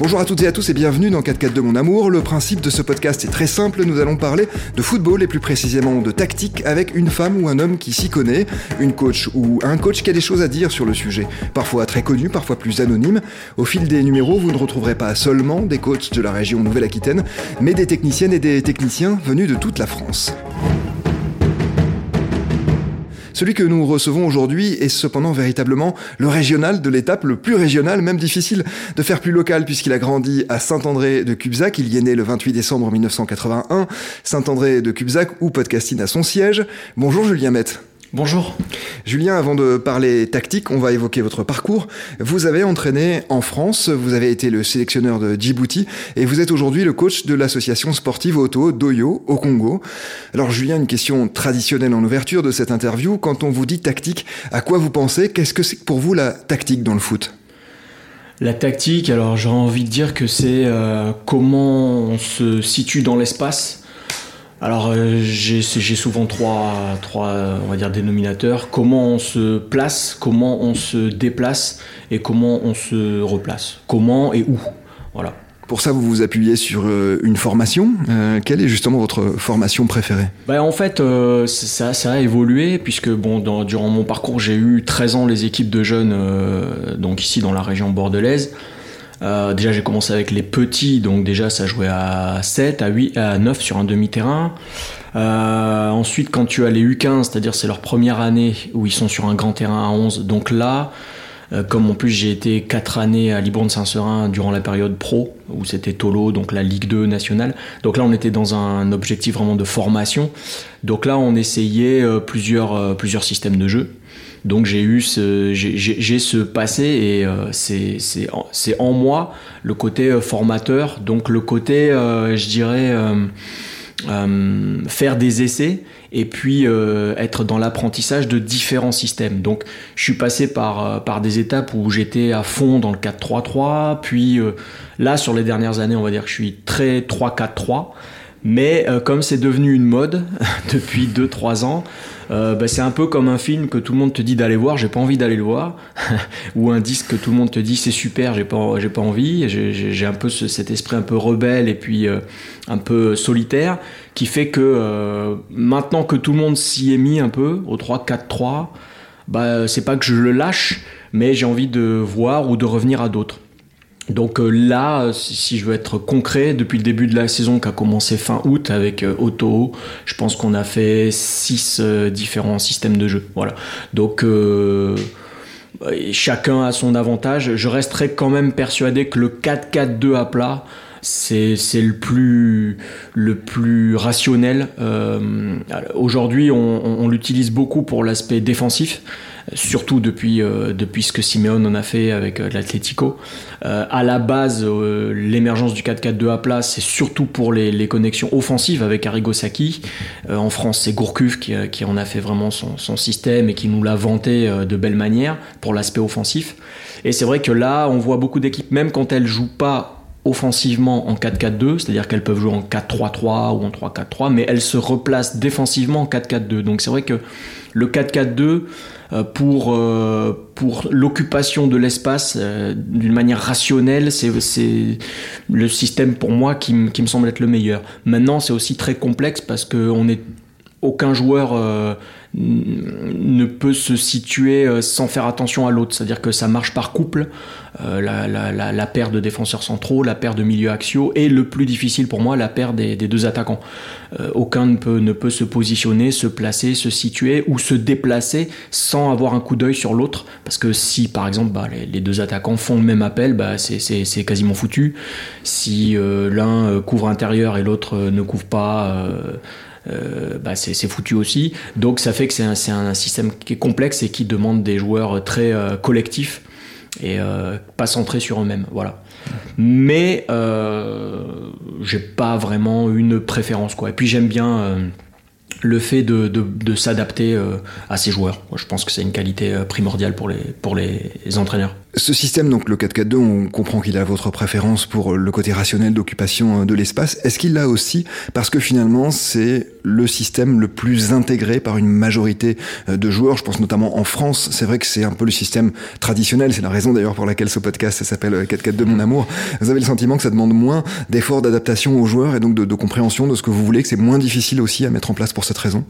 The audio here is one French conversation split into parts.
Bonjour à toutes et à tous et bienvenue dans 4 de mon amour. Le principe de ce podcast est très simple, nous allons parler de football et plus précisément de tactique avec une femme ou un homme qui s'y connaît, une coach ou un coach qui a des choses à dire sur le sujet, parfois très connu, parfois plus anonyme. Au fil des numéros, vous ne retrouverez pas seulement des coachs de la région Nouvelle-Aquitaine, mais des techniciennes et des techniciens venus de toute la France. Celui que nous recevons aujourd'hui est cependant véritablement le régional de l'étape, le plus régional, même difficile de faire plus local puisqu'il a grandi à Saint-André de Cubzac. Il y est né le 28 décembre 1981. Saint-André de Cubzac où Podcasting a son siège. Bonjour Julien Met. Bonjour. Julien, avant de parler tactique, on va évoquer votre parcours. Vous avez entraîné en France, vous avez été le sélectionneur de Djibouti et vous êtes aujourd'hui le coach de l'association sportive auto Doyo au Congo. Alors Julien, une question traditionnelle en ouverture de cette interview. Quand on vous dit tactique, à quoi vous pensez? Qu'est-ce que c'est pour vous la tactique dans le foot? La tactique, alors j'ai envie de dire que c'est euh, comment on se situe dans l'espace alors euh, j'ai souvent trois, trois, on va dire, dénominateurs. Comment on se place, comment on se déplace et comment on se replace. Comment et où. Voilà. Pour ça, vous vous appuyez sur euh, une formation. Euh, quelle est justement votre formation préférée? Ben, En fait, ça, ça, a évolué, puisque bon, dans, durant mon parcours, j'ai eu 13 ans les équipes de jeunes, donc ici dans la région bordelaise. Euh, déjà, j'ai commencé avec les petits, donc déjà, ça jouait à 7, à 8, à 9 sur un demi-terrain. Euh, ensuite, quand tu as les U15, c'est-à-dire c'est leur première année où ils sont sur un grand terrain à 11, donc là, euh, comme en plus j'ai été 4 années à Libourne Saint-Seurin durant la période pro, où c'était Tolo, donc la Ligue 2 nationale. Donc là, on était dans un objectif vraiment de formation. Donc là, on essayait plusieurs, plusieurs systèmes de jeu. Donc j'ai eu ce, j'ai ce passé et euh, c'est en moi le côté euh, formateur, donc le côté, euh, je dirais, faire des essais et puis être dans l'apprentissage de différents systèmes. Donc je suis passé par, par des étapes où j'étais à fond dans le 4-3-3, puis là sur les dernières années on va dire que je suis très 3-4-3. Mais comme c'est devenu une mode depuis 2-3 ans, euh, bah, c'est un peu comme un film que tout le monde te dit d'aller voir, j'ai pas envie d'aller le voir, ou un disque que tout le monde te dit c'est super, j'ai pas, pas envie. J'ai un peu cet esprit un peu rebelle et puis euh, un peu solitaire qui fait que euh, maintenant que tout le monde s'y est mis un peu au 3-4-3, bah, c'est pas que je le lâche, mais j'ai envie de voir ou de revenir à d'autres. Donc euh, là, si je veux être concret, depuis le début de la saison qui a commencé fin août avec euh, Auto, je pense qu'on a fait six euh, différents systèmes de jeu. Voilà. Donc chacun a son avantage. Je resterai quand même persuadé que le 4-4-2 à plat, c'est le plus rationnel. Aujourd'hui, on l'utilise beaucoup pour l'aspect défensif surtout depuis, euh, depuis ce que Simeone en a fait avec euh, l'Atlético. Euh, à la base, l'émergence du 4-4-2 à place, c'est surtout pour les, les, connexions offensives avec Arrigo Sacchi. en France, c'est Gourcuff qui, qui, en a fait vraiment son, son système et qui nous l'a vanté de belle manière pour l'aspect offensif. Et c'est vrai que là, on voit beaucoup d'équipes, même quand elles jouent pas offensivement en 4-4-2, c'est-à-dire qu'elles peuvent jouer en 4-3-3 ou en 3-4-3, mais elles se replacent défensivement en 4-4-2. Donc c'est vrai que le 4-4-2, euh, pour, euh, pour l'occupation de l'espace euh, d'une manière rationnelle, c'est le système pour moi qui, qui, me semble être le meilleur. Maintenant, c'est aussi très complexe parce qu'on est aucun joueur ne peut se situer euh, sans faire attention à l'autre. C'est-à-dire que ça marche par couple, euh, la, paire de défenseurs centraux, la paire de milieux axiaux, et le plus difficile pour moi, la paire des, deux attaquants. Euh, aucun ne peut, ne peut se positionner, se placer, se situer ou se déplacer sans avoir un coup d'œil sur l'autre. Parce que si, par exemple, bah, les, deux attaquants font le même appel, bah, c'est quasiment foutu. Si l'un couvre intérieur et l'autre ne couvre pas euh, bah c'est foutu aussi. Donc ça fait que c'est un, système qui est complexe et qui demande des joueurs très euh, collectifs et euh, pas centrés sur eux-mêmes. Voilà. Mais j'ai pas vraiment une préférence quoi. Et puis j'aime bien le fait de, s'adapter à ces joueurs. je pense que c'est une qualité primordiale pour les entraîneurs. Ce système, donc le 4-4-2, on comprend qu'il a votre préférence pour le côté rationnel d'occupation de l'espace. Est-ce qu'il l'a aussi parce que finalement c'est le système le plus intégré par une majorité de joueurs? Je pense notamment en France. C'est vrai que c'est un peu le système traditionnel. C'est la raison d'ailleurs pour laquelle ce podcast s'appelle 4-4-2 Mon Amour. Vous avez le sentiment que ça demande moins d'efforts d'adaptation aux joueurs et donc de, de compréhension de ce que vous voulez, que c'est moins difficile aussi à mettre en place pour cette raison?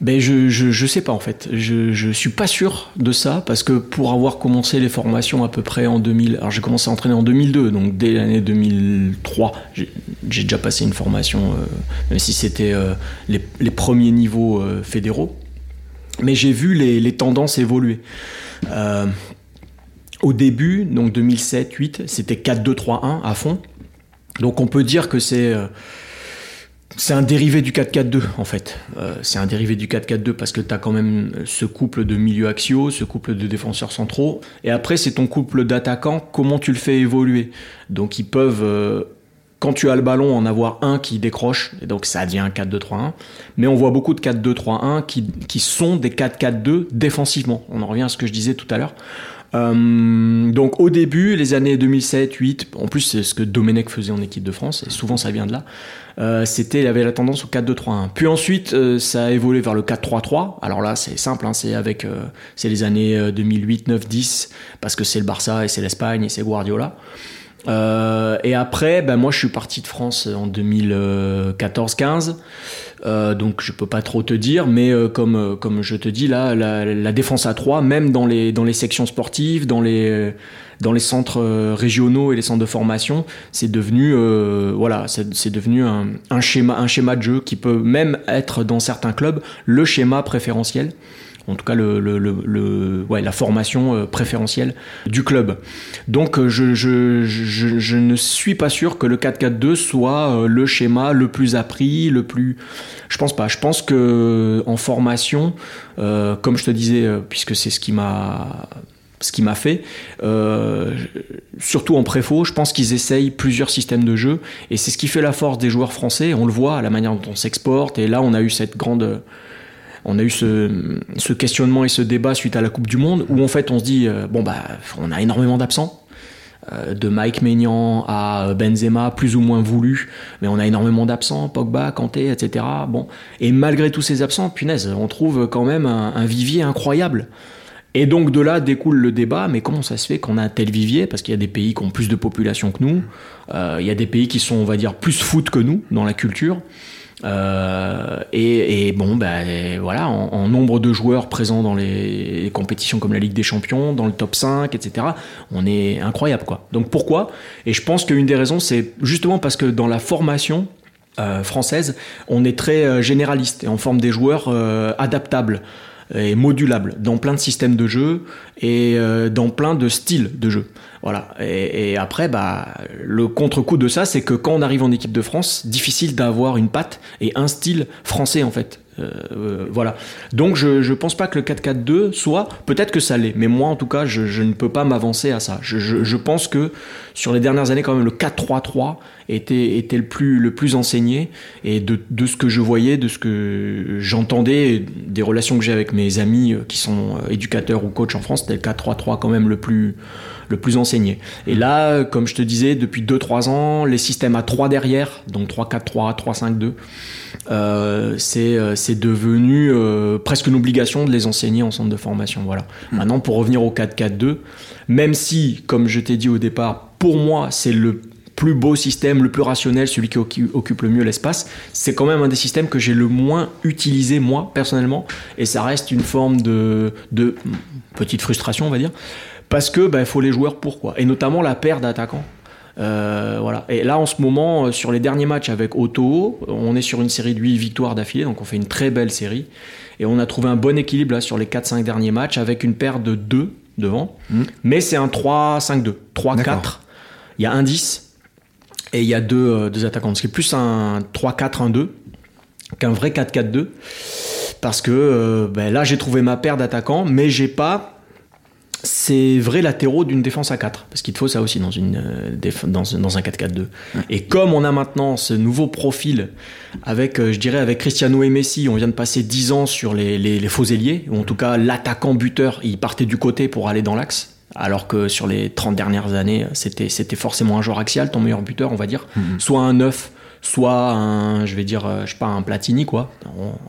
Ben je, je, sais pas en fait. Je, je suis pas sûr de ça parce que pour avoir commencé les formations à peu près en 2000, alors j'ai commencé à entraîner en 2002, donc dès l'année 2003, j'ai déjà passé une formation, euh, même si c'était euh, les, les, premiers niveaux euh, fédéraux. Mais j'ai vu les, les, tendances évoluer. Au début, donc 2007-8, c'était 4-2-3-1 à fond. Donc on peut dire que c'est c'est un dérivé du 4-4-2 en fait. Euh, c'est un dérivé du 4-4-2 parce que tu as quand même ce couple de milieux axiaux, ce couple de défenseurs centraux. Et après, c'est ton couple d'attaquants, comment tu le fais évoluer? Donc ils peuvent, euh, quand tu as le ballon, en avoir un qui décroche, et donc ça devient un 4-2-3-1. Mais on voit beaucoup de 4-2-3-1 qui, qui sont des 4-4-2 défensivement. On en revient à ce que je disais tout à l'heure. Euh, donc au début, les années 2007-8, en plus c'est ce que Domenech faisait en équipe de France, et souvent ça vient de là, euh, c'était, il avait la tendance au 4-2-3-1. Puis ensuite, euh, ça a évolué vers le 4-3-3. Alors là, c'est simple, hein, c'est avec, euh, c'est les années 2008, 9, 10, parce que c'est le Barça et c'est l'Espagne et c'est Guardiola. Euh, et après, ben moi je suis parti de France en 2014-15, euh, donc je peux pas trop te dire, mais euh, comme comme je te dis là, la, la, défense à 3, même dans les dans les sections sportives, dans les dans les centres régionaux et les centres de formation, c'est devenu euh, voilà, c'est devenu un, un, schéma un schéma de jeu qui peut même être dans certains clubs le schéma préférentiel en tout cas la formation euh, préférentielle du club. Donc euh, je, ne suis pas sûr que le 4-4-2 soit euh, le schéma le plus appris, le plus... Je pense pas. Je pense que en formation, comme je te disais, puisque c'est ce qui m'a ce qui m'a fait, surtout en préfaux, je pense qu'ils essayent plusieurs systèmes de jeu et c'est ce qui fait la force des joueurs français. On le voit à la manière dont on s'exporte et là on a eu cette grande on a eu ce, questionnement et ce débat suite à la Coupe du Monde où en fait on se dit euh, bon bah on a énormément d'absents. Euh, de Mike Maignan à Benzema plus ou moins voulu mais on a énormément d'absents. Pogba Kanté etc bon. Et malgré tous ces absents punaise on trouve quand même un, vivier incroyable. Et donc de là découle le débat, mais comment ça se fait qu'on a un tel vivier? Parce qu'il y a des pays qui ont plus de population que nous, euh, il y a des pays qui sont, on va dire, plus foot que nous dans la culture. Euh, et, bon, ben voilà, en, en, nombre de joueurs présents dans les, les, compétitions comme la Ligue des Champions, dans le top 5, etc., on est incroyable, quoi. Donc pourquoi? Et je pense qu'une des raisons, c'est justement parce que dans la formation euh, française, on est très euh, généraliste et on forme des joueurs euh, adaptables et modulable dans plein de systèmes de jeu et euh, dans plein de styles de jeu. Voilà. Et, après, bah, le contre-coup de ça, c'est que quand on arrive en équipe de France, difficile d'avoir une patte et un style français en fait. Euh, voilà. Donc je, je pense pas que le 4-4-2 soit, peut-être que ça l'est, mais moi en tout cas je, je ne peux pas m'avancer à ça. Je, je, pense que sur les dernières années quand même le 4-3-3 était, était le, plus, le plus enseigné et de, de ce que je voyais, de ce que j'entendais, des relations que j'ai avec mes amis qui sont éducateurs ou coachs en France, c'était le 4-3-3 quand même le plus le plus enseigné. Et là, comme je te disais, depuis 2-3 ans, les systèmes à 3 derrière, donc 3-4-3, 3-5-2, euh, c'est devenu euh, presque une obligation de les enseigner en centre de formation. Voilà. Mmh. Maintenant, pour revenir au 4-4-2, même si, comme je t'ai dit au départ, pour moi, c'est le plus beau système, le plus rationnel, celui qui occupe le mieux l'espace, c'est quand même un des systèmes que j'ai le moins utilisé moi personnellement, et ça reste une forme de, de petite frustration, on va dire, parce que bah, faut les joueurs pourquoi et notamment la paire d'attaquants euh, voilà. Et là, en ce moment, euh, sur les derniers matchs avec Otto, on est sur une série de 8 victoires d'affilée, donc on fait une très belle série. Et on a trouvé un bon équilibre là sur les 4-5 derniers matchs avec une paire de 2 devant. Mmh. Mais c'est un 3-5-2. 3-4. Il y a un 10 et il y a deux, euh, deux attaquants. Ce qui est plus un 3-4-1-2 qu'un vrai 4-4-2. Parce que euh, ben là, j'ai trouvé ma paire d'attaquants, mais j'ai pas c'est vrai latéraux d'une défense à 4 parce qu'il te faut ça aussi dans une euh, dans, dans un 4-4-2 ouais. et comme on a maintenant ce nouveau profil avec je dirais avec Cristiano et Messi on vient de passer 10 ans sur les, les, les faux ailiers ou en tout cas l'attaquant buteur il partait du côté pour aller dans l'axe alors que sur les 30 dernières années, c'était, c'était forcément un joueur axial, ton meilleur buteur, on va dire. Mm-hmm. Soit un 9, soit un, je vais dire, euh, je sais pas, un Platini, quoi,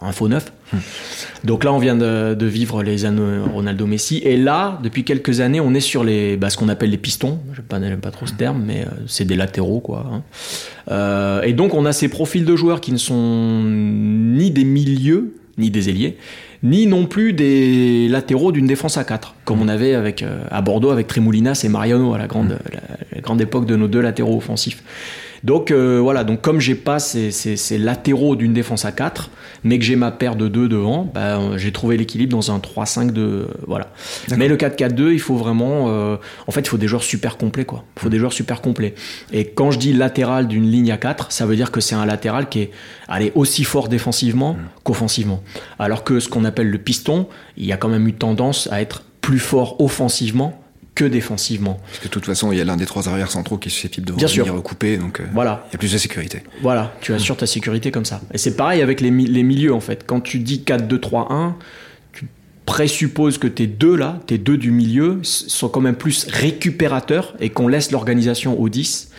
un faux neuf. Hmm. Donc là, on vient de, vivre les années Ronaldo Messi. Et là, depuis quelques années, on est sur les, bah, ce qu'on appelle les pistons. Je n'aime pas, trop ce terme, mais euh, c'est des latéraux, quoi. Hein. Euh, et donc, on a ces profils de joueurs qui ne sont ni des milieux, ni des ailiers, ni non plus des latéraux d'une défense à 4, comme on avait avec, à Bordeaux avec Trémoulinas et Mariano à la grande, la grande époque de nos deux latéraux offensifs. Donc euh, voilà, donc comme j'ai pas ces, latéraux d'une défense à 4, mais que j'ai ma paire de 2 devant, bah, j'ai trouvé l'équilibre dans un 3-5-2. voilà. Mais le 4-4-2, il faut vraiment. Euh, en fait, il faut des joueurs super complets, quoi. Il faut des joueurs super complets. Et quand je dis latéral d'une ligne à 4, ça veut dire que c'est un latéral qui est allez, aussi fort défensivement qu'offensivement. Alors que ce qu'on appelle le piston, il y a quand même eu tendance à être plus fort offensivement que défensivement. Parce que de toute façon, il y a l'un des trois arrières centraux qui est susceptible de Bien revenir recouper, donc euh, voilà. il y a plus de sécurité. Voilà, tu assures ta sécurité comme ça. Et c'est pareil avec les, les, milieux en fait. Quand tu dis 4-2-3-1, tu présupposes que tes deux là, tes deux du milieu, sont quand même plus récupérateurs et qu'on laisse l'organisation au 10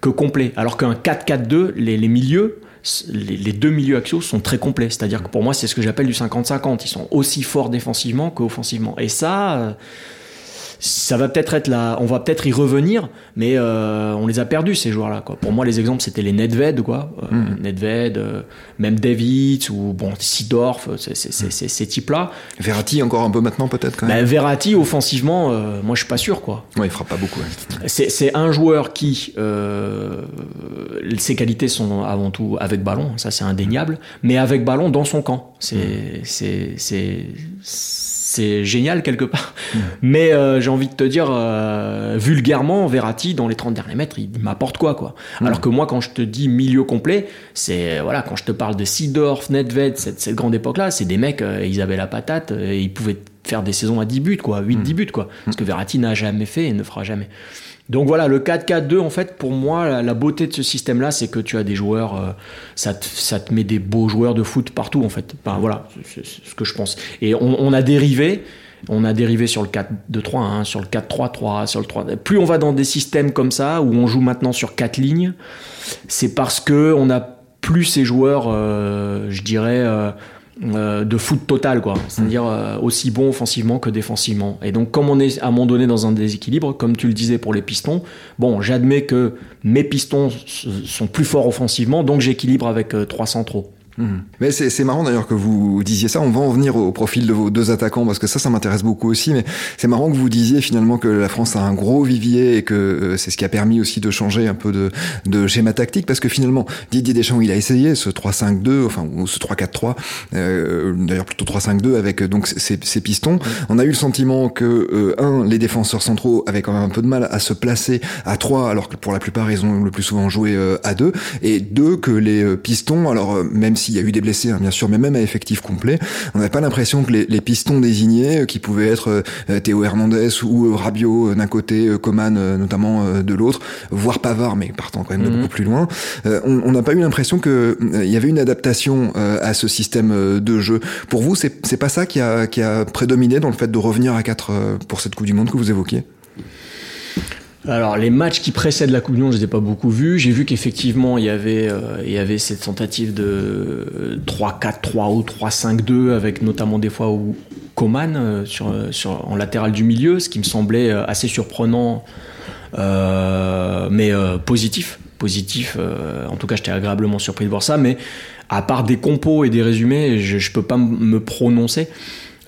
que complet. Alors qu'un 4-4-2, les, les milieux, les, les, deux milieux axiaux sont très complets. C'est-à-dire que pour moi, c'est ce que j'appelle du 50-50. Ils sont aussi forts défensivement qu'offensivement. Et ça, euh, ça va peut-être être là, on va peut-être y revenir, mais euh, on les a perdus ces joueurs-là. Quoi. Pour moi, les exemples c'était les Nedved, quoi, euh, hmm. Nedved, euh, même David ou bon Sidorf, ces types-là. Verratti encore un peu maintenant peut-être. Quand même. Ben, Verratti offensivement, moi je suis pas sûr quoi. Ouais, il fera pas beaucoup. C'est un joueur qui ses qualités sont avant tout avec ballon, ça c'est indéniable, mais avec ballon dans son camp. C'est hmm. c'est c'est génial quelque part. Mm. Mais euh, j'ai envie de te dire, euh, vulgairement, Verratti, dans les 30 derniers mètres, il, m'apporte quoi, quoi. Mm. Alors que moi, quand je te dis milieu complet, c'est, voilà, quand je te parle de Sidorf, Nedved, cette, cette grande époque-là, c'est des mecs, euh, ils avaient la patate, et ils pouvaient faire des saisons à 10 buts, quoi, 8-10 mm. buts, quoi. Ce que Verratti n'a jamais fait et ne fera jamais. Donc voilà, le 4-4-2, en fait, pour moi, la, beauté de ce système-là, c'est que tu as des joueurs, euh, ça, te, ça, te, met des beaux joueurs de foot partout, en fait. Enfin, voilà, c'est ce que je pense. Et on, a dérivé. On a dérivé sur le 4-2-3, hein, sur le 4-3-3, sur le 3. Plus on va dans des systèmes comme ça, où on joue maintenant sur quatre lignes, c'est parce que on a plus ces joueurs, euh, je dirais, euh, euh, de foot total, quoi. C'est-à-dire mm. euh, aussi bon offensivement que défensivement. Et donc, comme on est à un moment donné dans un déséquilibre, comme tu le disais pour les pistons, bon, j'admets que mes pistons sont plus forts offensivement, donc j'équilibre avec euh, trois centraux. Mhm. Mais c'est marrant d'ailleurs que vous disiez ça. On va en venir au profil de vos deux attaquants parce que ça, ça m'intéresse beaucoup aussi. Mais c'est marrant que vous disiez finalement que la France a un gros vivier et que euh, c'est ce qui a permis aussi de changer un peu de, de schéma tactique parce que finalement Didier Deschamps il a essayé ce 3-5-2, enfin ou ce 3-4-3, euh, d'ailleurs plutôt 3-5-2 avec donc ces, ces pistons. On a eu le sentiment que euh, un, les défenseurs centraux avaient quand même un peu de mal à se placer à 3 alors que pour la plupart ils ont le plus souvent joué à 2 et deux que les pistons, alors même si il y a eu des blessés, hein, bien sûr, mais même à effectif complet, on n'avait pas l'impression que les, pistons désignés, euh, qui pouvaient être euh, Théo Hernandez ou euh, Rabiot d'un côté, Coman notamment de l'autre, voire Pavard, mais partant quand même de mhm. beaucoup plus loin, on n'a pas eu l'impression qu'il il y avait une adaptation à ce système de jeu. Pour vous, c'est pas ça qui a, qui a prédominé dans le fait de revenir à 4 pour cette Coupe du Monde que vous évoquiez? Alors les matchs qui précèdent la Coupe du Monde, je les ai pas beaucoup vus. J'ai vu qu'effectivement il y avait euh, il y avait cette tentative de 3-4-3 ou 3-5-2 avec notamment des fois où Coman euh, sur, sur, en latéral du milieu, ce qui me semblait euh, assez surprenant, mais positif. Positif. en tout cas, j'étais agréablement surpris de voir ça. Mais à part des compos et des résumés, je, je peux pas me prononcer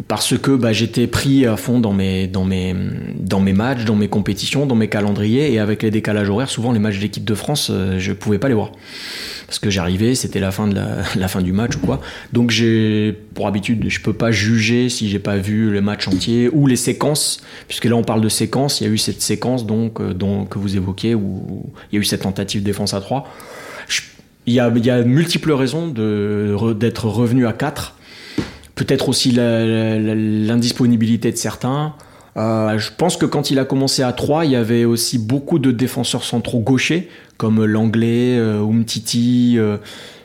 parce que bah, j'étais pris à fond dans mes, dans, mes, dans mes matchs, dans mes compétitions, dans mes calendriers, et avec les décalages horaires, souvent les matchs de l'équipe de France, euh, je pouvais pas les voir. Parce que j'arrivais, c'était la fin de la, la, fin du match ou quoi. Donc j'ai, pour habitude, je peux pas juger si j'ai pas vu le match entier ou les séquences, puisque là on parle de séquences, il y a eu cette séquence donc, euh, que vous évoquez où il y a eu cette tentative défense à 3. il, y a, y a multiples raisons d'être revenu à 4 peut-être aussi l'indisponibilité de certains. Euh, je pense que quand il a commencé à 3, il y avait aussi beaucoup de défenseurs centraux gauchers, comme l'anglais, euh, Umtiti, euh,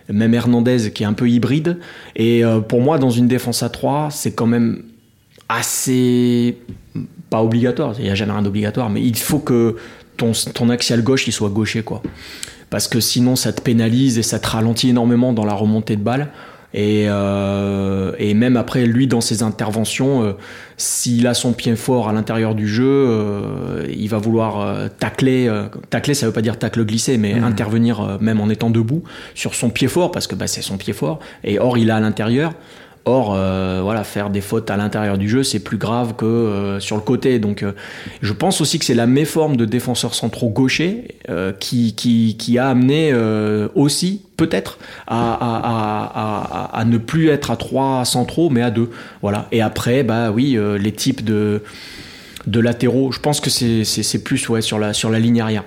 même Hernandez, qui est un peu hybride. Et pour moi, dans une défense à 3, c'est quand même assez pas obligatoire, il n'y a jamais rien d'obligatoire, mais il faut que ton, ton axial gauche il soit gaucher quoi. Parce que sinon ça te pénalise et ça te ralentit énormément dans la remontée de balle. Et, euh, et même après, lui, dans ses interventions, euh, s'il a son pied fort à l'intérieur du jeu, euh, il va vouloir tacler. tacler, ça veut pas dire tacle glissé, mais Mhm. intervenir même en étant debout sur son pied fort, parce que bah, c'est son pied fort. Et or, il est à l'intérieur. Or, euh, voilà, faire des fautes à l'intérieur du jeu, c'est plus grave que euh, sur le côté. Donc, euh, je pense aussi que c'est la méforme de défenseurs centraux gauchers qui, qui, qui a amené aussi, peut-être, à, à, à, ne plus être à trois centraux, mais à deux. Voilà. Et après, bah oui, les types de, de latéraux, je pense que c'est plus ouais, sur, la, sur la ligne arrière.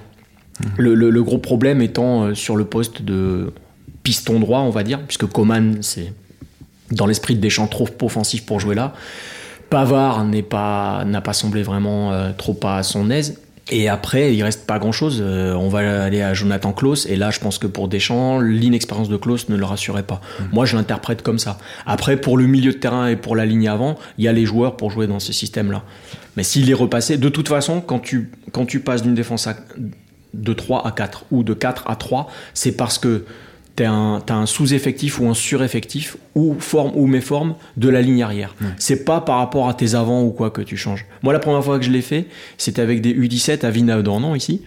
Le, le- le gros problème étant sur le poste de piston droit, on va dire, puisque Coman, c'est dans l'esprit de Deschamps trop offensif pour jouer là. Pavard n'est pas n'a pas semblé vraiment euh, trop à son aise. Et après, il reste pas grand chose. on va aller à Jonathan Klaus. Et là, je pense que pour Deschamps, l'inexpérience de Klaus ne le rassurait pas. Moi, je l'interprète comme ça. Après, pour le milieu de terrain et pour la ligne avant, il y a les joueurs pour jouer dans ce système-là. Mais s'il est repassé, de toute façon, quand tu, quand tu passes d'une défense à, de 3 à 4 ou de 4 à 3, c'est parce que tu as un, un sous-effectif ou un sureffectif ou forme ou méforme de la ligne arrière. C'est pas par rapport à tes avants ou quoi que tu changes. Moi, la première fois que je l'ai fait, c'était avec des U17 à Vinadornan ici.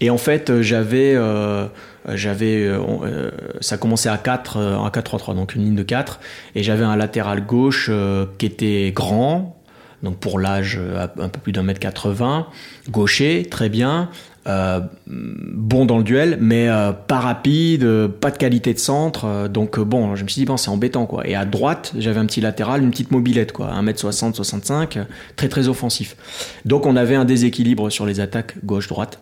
Et en fait, euh, j'avais, euh, j'avais, euh, euh, ça commençait à 4, euh, à 4-3-3, donc une ligne de 4. Et j'avais un latéral gauche euh, qui était grand, donc pour l'âge un peu plus d'un mètre 80, gaucher, très bien, euh, bon dans le duel, mais euh, pas rapide, euh, pas de qualité de centre, donc bon, je me suis dit bon c'est embêtant quoi. Et à droite, j'avais un petit latéral, une petite mobilette quoi, 1m60, 65, euh, très très offensif. Donc on avait un déséquilibre sur les attaques gauche-droite.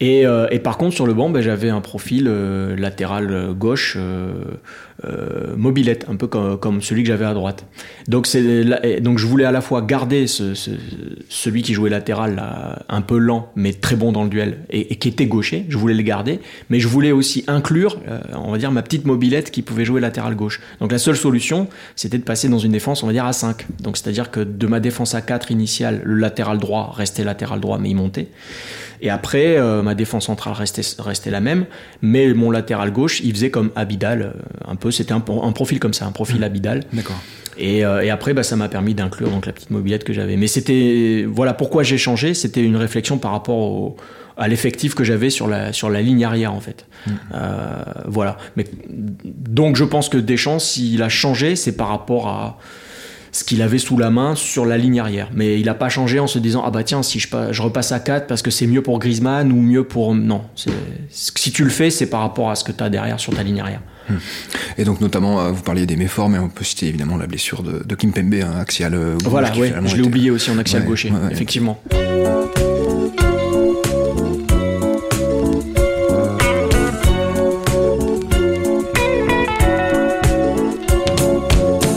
Et, et par contre, sur le banc, ben, j'avais un profil latéral gauche, euh, mobilette, un peu comme, celui que j'avais à droite. Donc, donc je voulais à la fois garder ce, ce- celui qui jouait latéral, un peu lent, mais très bon dans le duel, et, qui était gaucher, je voulais le garder, mais je voulais aussi inclure, euh, on va dire, ma petite mobilette qui pouvait jouer latéral gauche. Donc la seule solution, c'était de passer dans une défense, on va dire, à 5. Donc c'est-à-dire que de ma défense à 4 initiale, le latéral droit restait latéral droit, mais il montait. Et après, euh, ma défense centrale restait, restait la même, mais mon latéral gauche, il faisait comme Abidal, un peu, c'était un, un profil comme ça, un profil Abidal. D'accord. Et, euh, et après, bah, ça m'a permis d'inclure donc la petite mobilette que j'avais. Mais c'était, voilà, pourquoi j'ai changé, c'était une réflexion par rapport au, à l'effectif que j'avais sur la, sur la ligne arrière, en fait. Euh, voilà. Mais, donc, je pense que Deschamps, s'il a changé, c'est par rapport à ce qu'il avait sous la main sur la ligne arrière. Mais il n'a pas changé en se disant ah bah tiens si je, je repasse à 4 parce que c'est mieux pour Griezmann ou mieux pour non. Si tu le fais c'est par rapport à ce que tu as derrière sur ta ligne arrière. Et donc notamment, euh, vous parliez des méformes, et on peut citer évidemment la blessure de, de Kim Pembe, un axial euh, gauche, Voilà, ouais, je l'ai était- oublié aussi en axial Ouais, gaucher, ouais, ouais. effectivement.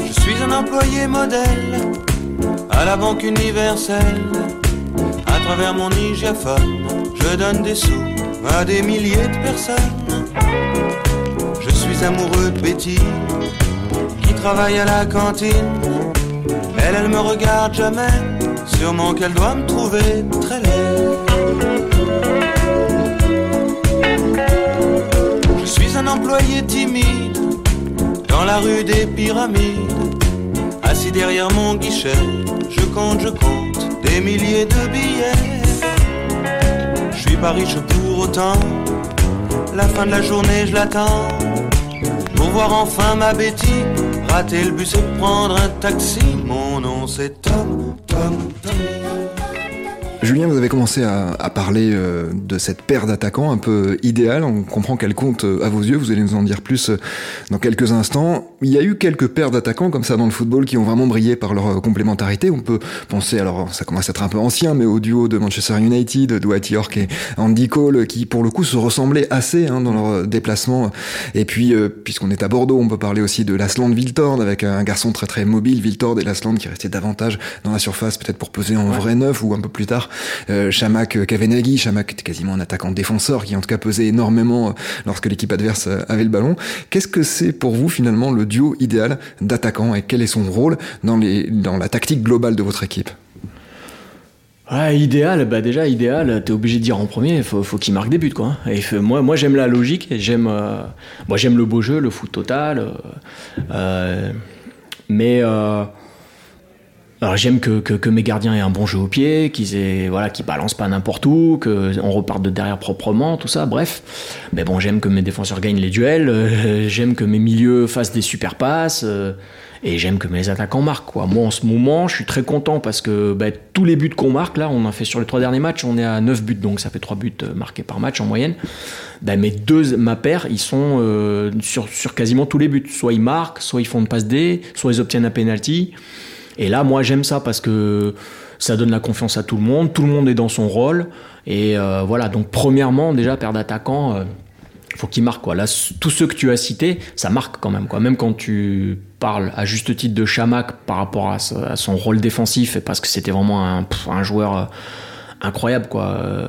Je suis un employé modèle à la banque universelle. À travers mon IGFON, je donne des sous à des milliers de personnes. Amoureux de Betty qui travaille à la cantine. Elle, elle me regarde jamais, sûrement qu'elle doit me trouver très laid. Je suis un employé timide dans la rue des pyramides. Assis derrière mon guichet, je compte, je compte des milliers de billets. Je suis pas riche pour autant, la fin de la journée je l'attends. Voir enfin ma Betty, rater le bus et prendre un taxi. Mon nom c'est Tom, Tom, Tommy. Julien, vous avez commencé à, à parler euh, de cette paire d'attaquants un peu idéale. On comprend qu'elle compte euh, à vos yeux. Vous allez nous en dire plus euh, dans quelques instants. Il y a eu quelques paires d'attaquants comme ça dans le football qui ont vraiment brillé par leur euh, complémentarité. On peut penser, alors ça commence à être un peu ancien, mais au duo de Manchester United, Dwight York et Andy Cole, qui pour le coup se ressemblaient assez hein, dans leur euh, déplacement. Et puis, euh, puisqu'on est à Bordeaux, on peut parler aussi de Lasland Viltord avec un garçon très très mobile, Viltord et Lasland qui restait davantage dans la surface, peut-être pour peser en vrai neuf ou un peu plus tard. Euh, Chamak Kavenaghi, Chamak était quasiment un attaquant défenseur qui en tout cas pesait énormément lorsque l'équipe adverse avait le ballon. Qu'est-ce que c'est pour vous finalement le idéal d'attaquants et quel est son rôle dans, les, dans la tactique globale de votre équipe? Ouais, idéal, bah déjà idéal, t'es obligé de dire en premier, faut, faut qu'il marque des buts quoi. Et moi, moi j'aime la logique, j'aime, euh, moi j'aime le beau jeu, le foot total, euh, euh, mais alors j'aime que, que, que, mes gardiens aient un bon jeu au pied, qu'ils aient voilà, qu'ils balancent pas n'importe où, que on reparte de derrière proprement, tout ça. Bref, mais bon, j'aime que mes défenseurs gagnent les duels, j'aime que mes milieux fassent des super passes. Et j'aime que mes attaquants marquent. Quoi. Moi, en ce moment, je suis très content parce que bah, tous les buts qu'on marque, là, on a fait sur les trois derniers matchs, on est à 9 buts, donc ça fait 3 buts euh, marqués par match en moyenne. Bah, mes deux, ma paire, ils sont euh, sur, sur quasiment tous les buts. Soit ils marquent, soit ils font une passe D, soit ils obtiennent un penalty. Et là, moi, j'aime ça parce que ça donne la confiance à tout le monde, tout le monde est dans son rôle. Et euh, voilà, donc premièrement, déjà, paire d'attaquants faut qu'il marque. Là, tous ceux que tu as cités, ça marque quand même quoi. Même quand tu parles à juste titre de Chamac par rapport à, son rôle défensif, parce que c'était vraiment un, joueur euh, incroyable quoi, euh,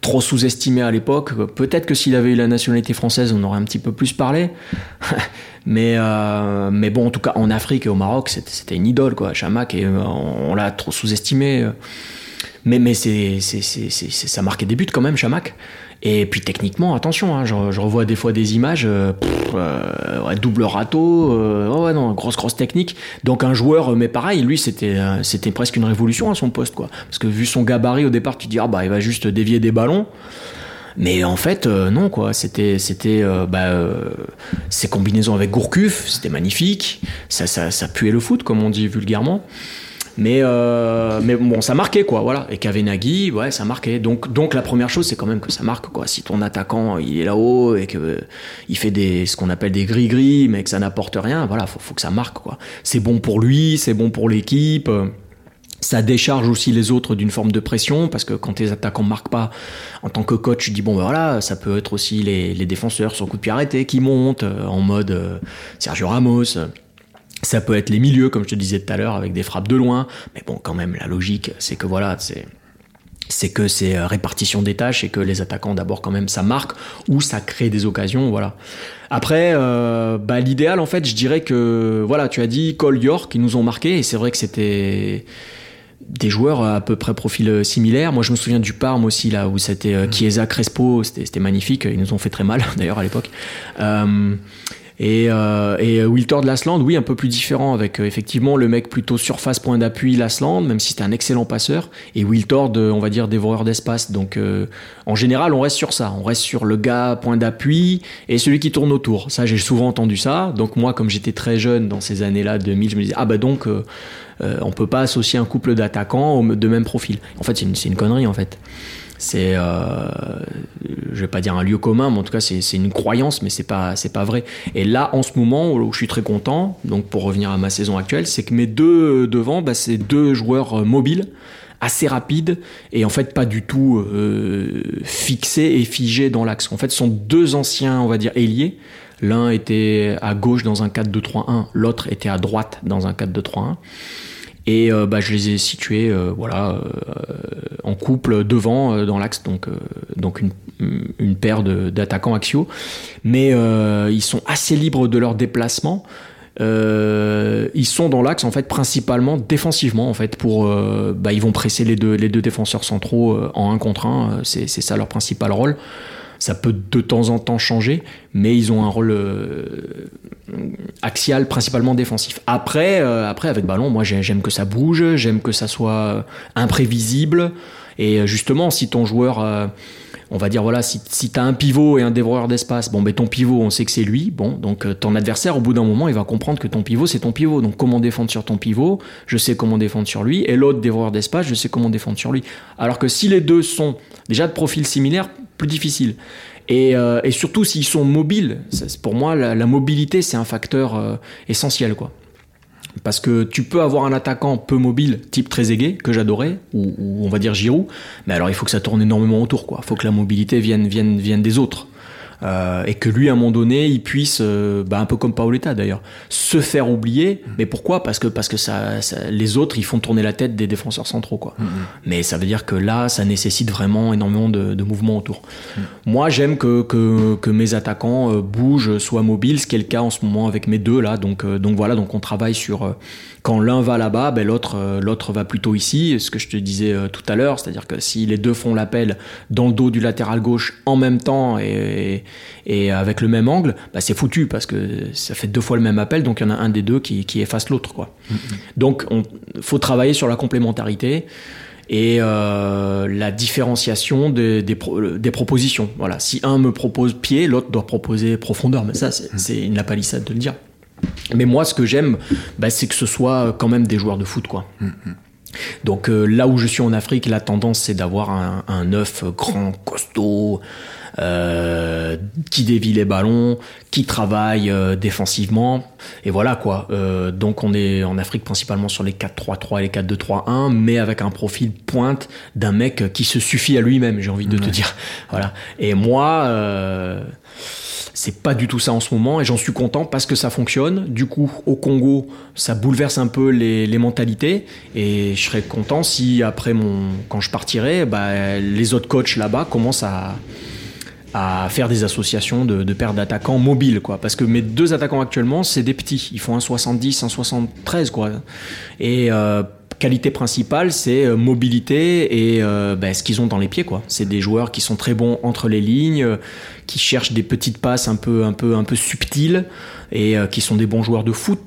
trop sous-estimé à l'époque. Peut-être que s'il avait eu la nationalité française, on aurait un petit peu plus parlé. mais euh, mais bon, en tout cas en Afrique et au Maroc, c'était une idole quoi. Chamac et on, l'a trop sous-estimé. Mais mais c'est ça marquait des buts quand même, Chamac. Et puis techniquement, attention, hein, je, revois des fois des images, euh, euh, double râteau, euh, non, grosse grosse technique. Donc un joueur, mais pareil, lui c'était c'était presque une révolution à son poste, quoi. Parce que vu son gabarit au départ, tu dis ah bah il va juste dévier des ballons. Mais en fait, non, quoi. C'était, c'était, bah, ses combinaisons avec Gourcuff, c'était magnifique. Ça, ça, ça puait le foot, comme on dit vulgairement. Mais, euh, mais bon, ça marquait, quoi, voilà. Et Kavenagi, ouais, ça marquait. Donc, donc la première chose, c'est quand même que ça marque, quoi. Si ton attaquant, il est là-haut et que il fait ce qu'on appelle des gris-gris, mais que ça n'apporte rien, voilà, faut, faut que ça marque, quoi. C'est bon pour lui, c'est bon pour l'équipe. Ça décharge aussi les autres d'une forme de pression parce que quand tes attaquants marquent pas, en tant que coach, tu dis bon ben voilà, ça peut être aussi les, les défenseurs sur coup de pied arrêté qui montent euh, en mode euh, Sergio Ramos. Ça peut être les milieux, comme je te disais tout à l'heure, avec des frappes de loin. Mais bon, quand même, la logique, c'est que voilà, c'est c'est que c'est euh, répartition des tâches et que les attaquants d'abord quand même ça marque ou ça crée des occasions voilà. Après euh, bah, l'idéal en fait je dirais que voilà tu as dit Cole York qui nous ont marqué et c'est vrai que c'était des joueurs à peu près profil similaire. Moi je me souviens du Parme aussi là où c'était euh, Chiesa Crespo c'était magnifique. Ils nous ont fait très mal d'ailleurs à l'époque. Euh, et, euh, et Wiltor de Lasland, oui, un peu plus différent, avec euh, effectivement le mec plutôt surface point d'appui Lasland, même si c'était un excellent passeur, et Wiltor, de, on va dire, dévoreur d'espace. Donc euh, en général, on reste sur ça, on reste sur le gars point d'appui et celui qui tourne autour. Ça, j'ai souvent entendu ça. Donc moi, comme j'étais très jeune dans ces années-là, 2000, je me disais, ah bah donc, euh, euh, on peut pas associer un couple d'attaquants de même profil. En fait, c'est une, une connerie, en fait c'est euh, je vais pas dire un lieu commun mais en tout cas c'est une croyance mais c'est pas c'est pas vrai. Et là en ce moment où je suis très content donc pour revenir à ma saison actuelle c'est que mes deux devant bah, c'est deux joueurs euh, mobiles assez rapides et en fait pas du tout euh, fixés et figés dans l'axe. En fait ce sont deux anciens on va dire ailiers. L'un était à gauche dans un 4-2-3-1 l'autre était à droite dans un 4-2-3-1 et euh, bah, je les ai situés euh, voilà, euh, en couple devant dans l'axe, donc, donc une, une paire d'attaquants axiaux. Mais ils sont assez libres de leur déplacement. ils sont dans l'axe en fait principalement défensivement en fait pour bah, ils vont presser les deux les deux défenseurs centraux en un contre un c'est ça leur principal rôle ça peut de temps en temps changer, mais ils ont un rôle euh, axial principalement défensif. Après, euh, après avec ballon, moi j'aime que ça bouge, j'aime que ça soit imprévisible. Et justement, si ton joueur, euh, on va dire voilà, si, si tu as un pivot et un dévoreur d'espace, bon, ben ton pivot, on sait que c'est lui. Bon, donc ton adversaire, au bout d'un moment, il va comprendre que ton pivot, c'est ton pivot. Donc comment défendre sur ton pivot Je sais comment défendre sur lui. Et l'autre dévoreur d'espace, je sais comment défendre sur lui. Alors que si les deux sont déjà de profils similaires, plus difficile. Et, euh, et surtout s'ils sont mobiles, pour moi la, mobilité c'est un facteur euh, essentiel quoi. Parce que tu peux avoir un attaquant peu mobile, type Trezeguet, que j'adorais, ou, on va dire Giroud, mais alors il faut que ça tourne énormément autour, quoi. Il faut que la mobilité vienne des autres. Euh, et que lui, à un moment donné, il puisse, euh, bah, un peu comme Paoletta d'ailleurs, se faire oublier. Mais pourquoi? Parce que, parce que ça, ça, les autres, ils font tourner la tête des défenseurs centraux. Quoi. Mais ça veut dire que là, ça nécessite vraiment énormément de, de mouvements autour. Moi, j'aime que, que, que, mes attaquants euh, bougent, soient mobiles, ce qui est le cas en ce moment avec mes deux là. Donc, euh, donc voilà, donc on travaille sur euh, quand l'un va là-bas, ben l'autre euh, l'autre va plutôt ici. Ce que je te disais euh, tout à l'heure, c'est-à-dire que si les deux font l'appel dans le dos du latéral gauche en même temps et, et avec le même angle, bah c'est foutu parce que ça fait deux fois le même appel, donc il y en a un des deux qui, qui efface l'autre. quoi. Donc on faut travailler sur la complémentarité et euh, la différenciation des, des, pro- des propositions. Voilà, si un me propose pied, l'autre doit proposer profondeur. Mais ça, c'est c'est une lapalissade de le dire. Mais moi, ce que j'aime, bah, c'est que ce soit quand même des joueurs de foot, quoi. Donc euh, là où je suis en Afrique, la tendance c'est d'avoir un, un neuf grand, costaud, euh, qui dévie les ballons, qui travaille euh, défensivement. Et voilà quoi. Euh, donc on est en Afrique principalement sur les 4-3-3 et les 4-2-3-1, mais avec un profil pointe d'un mec qui se suffit à lui-même, j'ai envie de te dire. Voilà. Et moi, euh, c'est pas du tout ça en ce moment et j'en suis content parce que ça fonctionne. Du coup, au Congo, ça bouleverse un peu les, les mentalités et je serais content si après mon, quand je partirai, bah, les autres coachs là-bas commencent à, à faire des associations de, paires d'attaquants mobiles, quoi. Parce que mes deux attaquants actuellement, c'est des petits. Ils font un 70, un 73, quoi. Et euh, qualité principale, c'est euh, mobilité et euh, ben, ce qu'ils ont dans les pieds, quoi. C'est des joueurs qui sont très bons entre les lignes, qui cherchent des petites passes un peu, un peu, un peu subtiles et qui sont des bons joueurs de foot,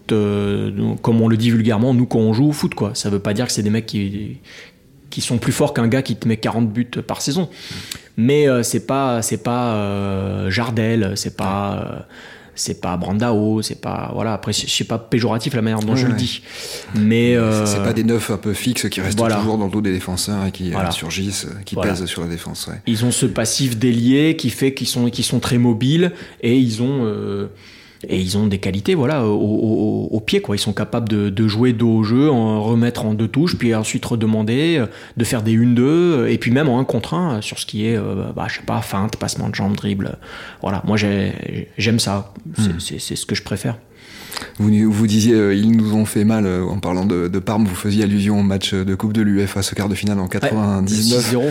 comme on le dit vulgairement, nous quand on joue au foot, quoi. Ça veut pas dire que c'est des mecs qui sont plus forts qu'un gars qui te met 40 buts par saison. Mais euh, c'est pas c'est pas euh, Jardel, c'est pas euh, c'est pas Brandao, c'est pas voilà après c'est c'est pas péjoratif la manière dont Ouais, je le dis. Mais euh, C'est pas des neufs un peu fixes qui restent voilà. toujours dans le dos des défenseurs et qui Voilà. surgissent, qui Voilà. pèsent sur la défense. Ouais. ils ont ce passif délié qui fait qu'ils sont qu'ils sont très mobiles et ils ont euh, et ils ont des qualités voilà au, au, au pied quoi. Ils sont capables de, de jouer dos au jeu en remettre en deux touches puis ensuite redemander euh, de faire des 1-2 et puis même en 1 contre 1 sur ce qui est euh, bah, je sais pas feinte passement de jambe dribble. Voilà. Moi j'ai- j'aime ça. C'est c'est- c'est ce que je préfère Vous, vous disiez, euh, ils nous ont fait mal euh, en parlant de, de Parme. Vous faisiez allusion au match de Coupe de l'UEFA, ce quart de finale en 99. 6-0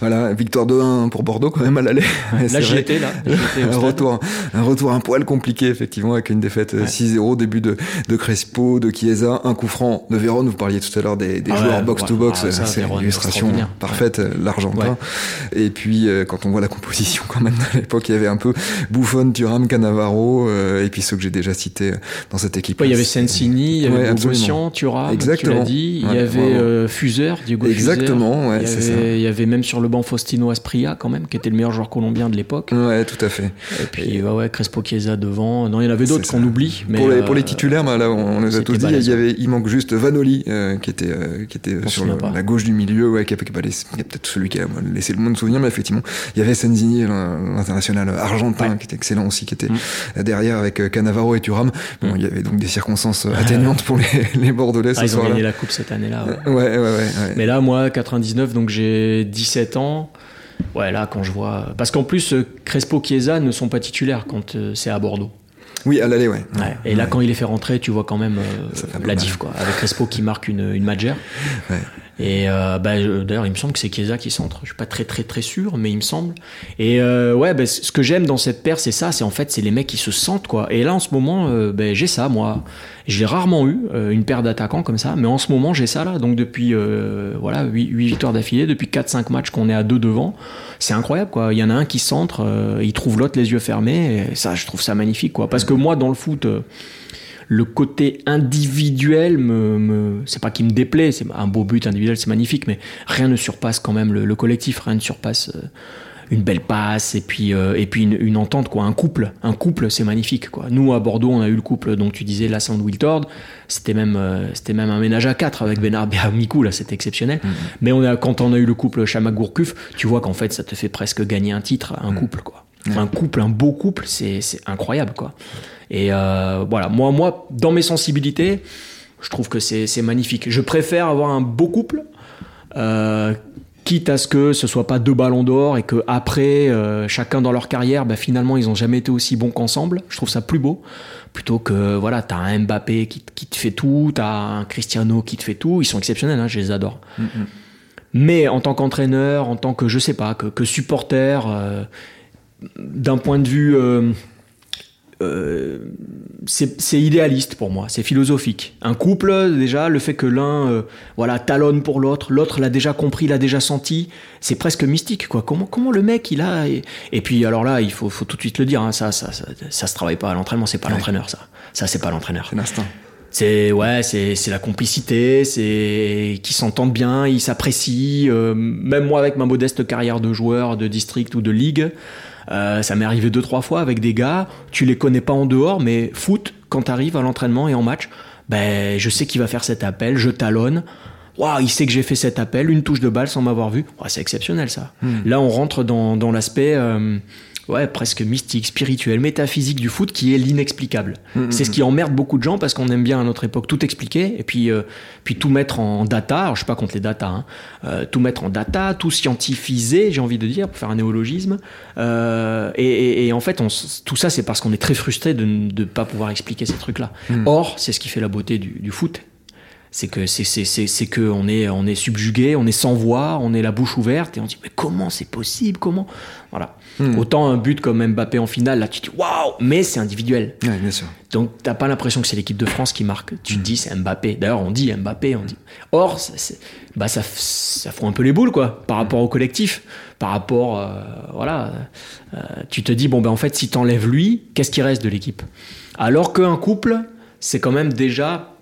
Voilà, victoire 2-1 pour Bordeaux quand même à l'aller. Ouais, là j'y étais là un retour, un retour un poil compliqué effectivement avec une défaite euh, Ouais. 6-0 début de, de Crespo, de Chiesa, un coup franc de Véron. Vous parliez tout à l'heure des, des Ah joueurs ouais, box to ouais. box, Ah, ça, c'est l'illustration parfaite, euh, l'Argentin. Et puis euh, quand on voit la composition quand même à l'époque, il y avait un peu Buffon, Thuram, Cannavaro, euh, et puis ceux que j'ai déjà cités euh, dans cette équipe. Ouais, il y avait Sensini, il y avait Bogossian, Thuram, tu l'as dit. Il y avait euh, Fuser, Diego. Exactement, ouais, il, y avait, ça. il y avait même sur le banc Faustino Aspria quand même, qui était le meilleur joueur colombien de l'époque. Ouais, tout à fait. Et puis ouais, ouais, Crespo Chiesa devant. Non, il y en avait d'autres qu'on oublie. Mais pour, les, euh, pour les titulaires, bah, là, on, on les a tous dit. Il, y avait, il manque juste Vanoli, euh, qui était, euh, qui était On sur le- la gauche du milieu. Ouais, qui a, peut-être celui qui a laissé le moins de souvenirs, mais effectivement, il y avait Senzini, l'in- l'international argentin, Ouais. qui était excellent aussi, qui était Mm. derrière avec Cannavaro et Thuram. Bon, il y avait donc des circonstances atténuantes pour les, les Bordelais ah, ce ils ont gagné la coupe cette année-là. ouais. Ouais, ouais. Mais là, moi, 99, donc j'ai 17 ans. Ouais, là, quand je vois. Parce qu'en plus, euh, Crespo Chiesa ne sont pas titulaires quand euh, c'est à Bordeaux. Oui, à l'aller, ouais. Ouais. Et là, quand il les fait rentrer, tu vois quand même euh, la diff, quoi. Avec Crespo qui marque une, une. Ouais. Et euh, bah, d'ailleurs, il me semble que c'est Chiesa qui centre. Je suis pas très très très sûr, mais il me semble. Et euh, ouais, bah, ce que j'aime dans cette paire, c'est ça. C'est en fait, c'est les mecs qui se sentent quoi. Et là, en ce moment, euh, bah, j'ai ça moi. J'ai rarement eu euh, une paire d'attaquants comme ça, mais en ce moment, j'ai ça là. Donc depuis euh, voilà 8, victoires d'affilée, depuis 4-5 matchs qu'on est à deux devant, c'est incroyable quoi. Il y en a un qui centre, euh, il trouve l'autre les yeux fermés. Et ça, je trouve ça magnifique quoi. Parce que moi, dans le foot. Le côté individuel me, me c'est pas qui me déplaît c'est un beau but individuel c'est magnifique mais rien ne surpasse quand même le, le collectif rien ne surpasse euh, une belle passe et puis euh, et puis une, une entente quoi un couple un couple c'est magnifique quoi. Nous à Bordeaux on a eu le couple dont tu disais Lassand Wiltord c'était même euh, c'était même un ménage à quatre avec Benar Mikou là c'était exceptionnel. Mais on a quand on a eu le couple Chamak Gourcuff tu vois qu'en fait ça te fait presque gagner un titre un couple quoi un couple un beau couple c'est c'est incroyable quoi. Et euh, voilà, moi, moi, dans mes sensibilités, je trouve que c'est c'est magnifique. Je préfère avoir un beau couple euh, quitte à ce que ce soit pas deux ballons d'or et que après euh, chacun dans leur carrière bah, finalement ils ont jamais été aussi bons qu'ensemble. Je trouve ça plus beau. Plutôt que voilà t'as un Mbappé qui, qui, te fait tout t'as un Cristiano qui te fait tout. Ils sont exceptionnels hein, je les adore. Mm-hmm. mais en tant qu'entraîneur en tant que je sais pas que, que supporter euh, d'un point de vue euh, euh, c'est idéaliste pour moi, c'est philosophique. Un couple, déjà, le fait que l'un euh, voilà, talonne pour l'autre, l'autre l'a déjà compris, l'a déjà senti, c'est presque mystique. quoi. Comment, comment le mec, il a. Et, puis, alors là, il faut, faut, tout de suite le dire, hein, ça, ça, ça, se travaille pas à l'entraînement, c'est pas l'entraîneur, ça. Ça, c'est pas l'entraîneur. C'est l'instinct. C'est ouais, c'est la complicité, c'est qui s'entendent bien, ils s'apprécient. Euh, même moi, avec ma modeste carrière de joueur de district ou de ligue, euh, ça m'est arrivé deux trois fois avec des gars, tu les connais pas en dehors, mais foot, quand t'arrives à l'entraînement et en match, ben je sais qu'il va faire cet appel, je talonne. Waouh, il sait que j'ai fait cet appel, une touche de balle sans m'avoir vu. c'est exceptionnel ça. Hmm. Là, on rentre dans, dans l'aspect euh, ouais, presque mystique, spirituel, métaphysique du foot qui est l'inexplicable. Mm, mm, c'est ce mm. qui emmerde beaucoup de gens parce qu'on aime bien à notre époque tout expliquer et puis, euh, puis tout mettre en data. Alors, je suis pas contre les data, hein. euh, tout mettre en data, tout scientifiser, j'ai envie de dire, pour faire un néologisme. Euh, et, en fait, on, tout ça, c'est parce qu'on est très frustré de ne pas pouvoir expliquer ces trucs-là. Or, c'est ce qui fait la beauté du, du foot c'est que c'est c'est que on est on est subjugué, on est sans voix, on est la bouche ouverte et on dit mais comment c'est possible, comment? Voilà. Hmm. Autant un but comme Mbappé en finale, là tu dis waouh, mais c'est individuel. Ouais, bien sûr. Donc t'as pas l'impression que c'est l'équipe de France qui marque. Tu te hmm. dis c'est Mbappé. D'ailleurs on dit Mbappé, on dit. Or bah ça ça fout un peu les boules quoi par rapport au collectif, par rapport euh, voilà. Euh, tu te dis bon ben en fait si t'enlèves lui, qu'est-ce qui reste de l'équipe? Alors qu'un couple c'est quand même déjà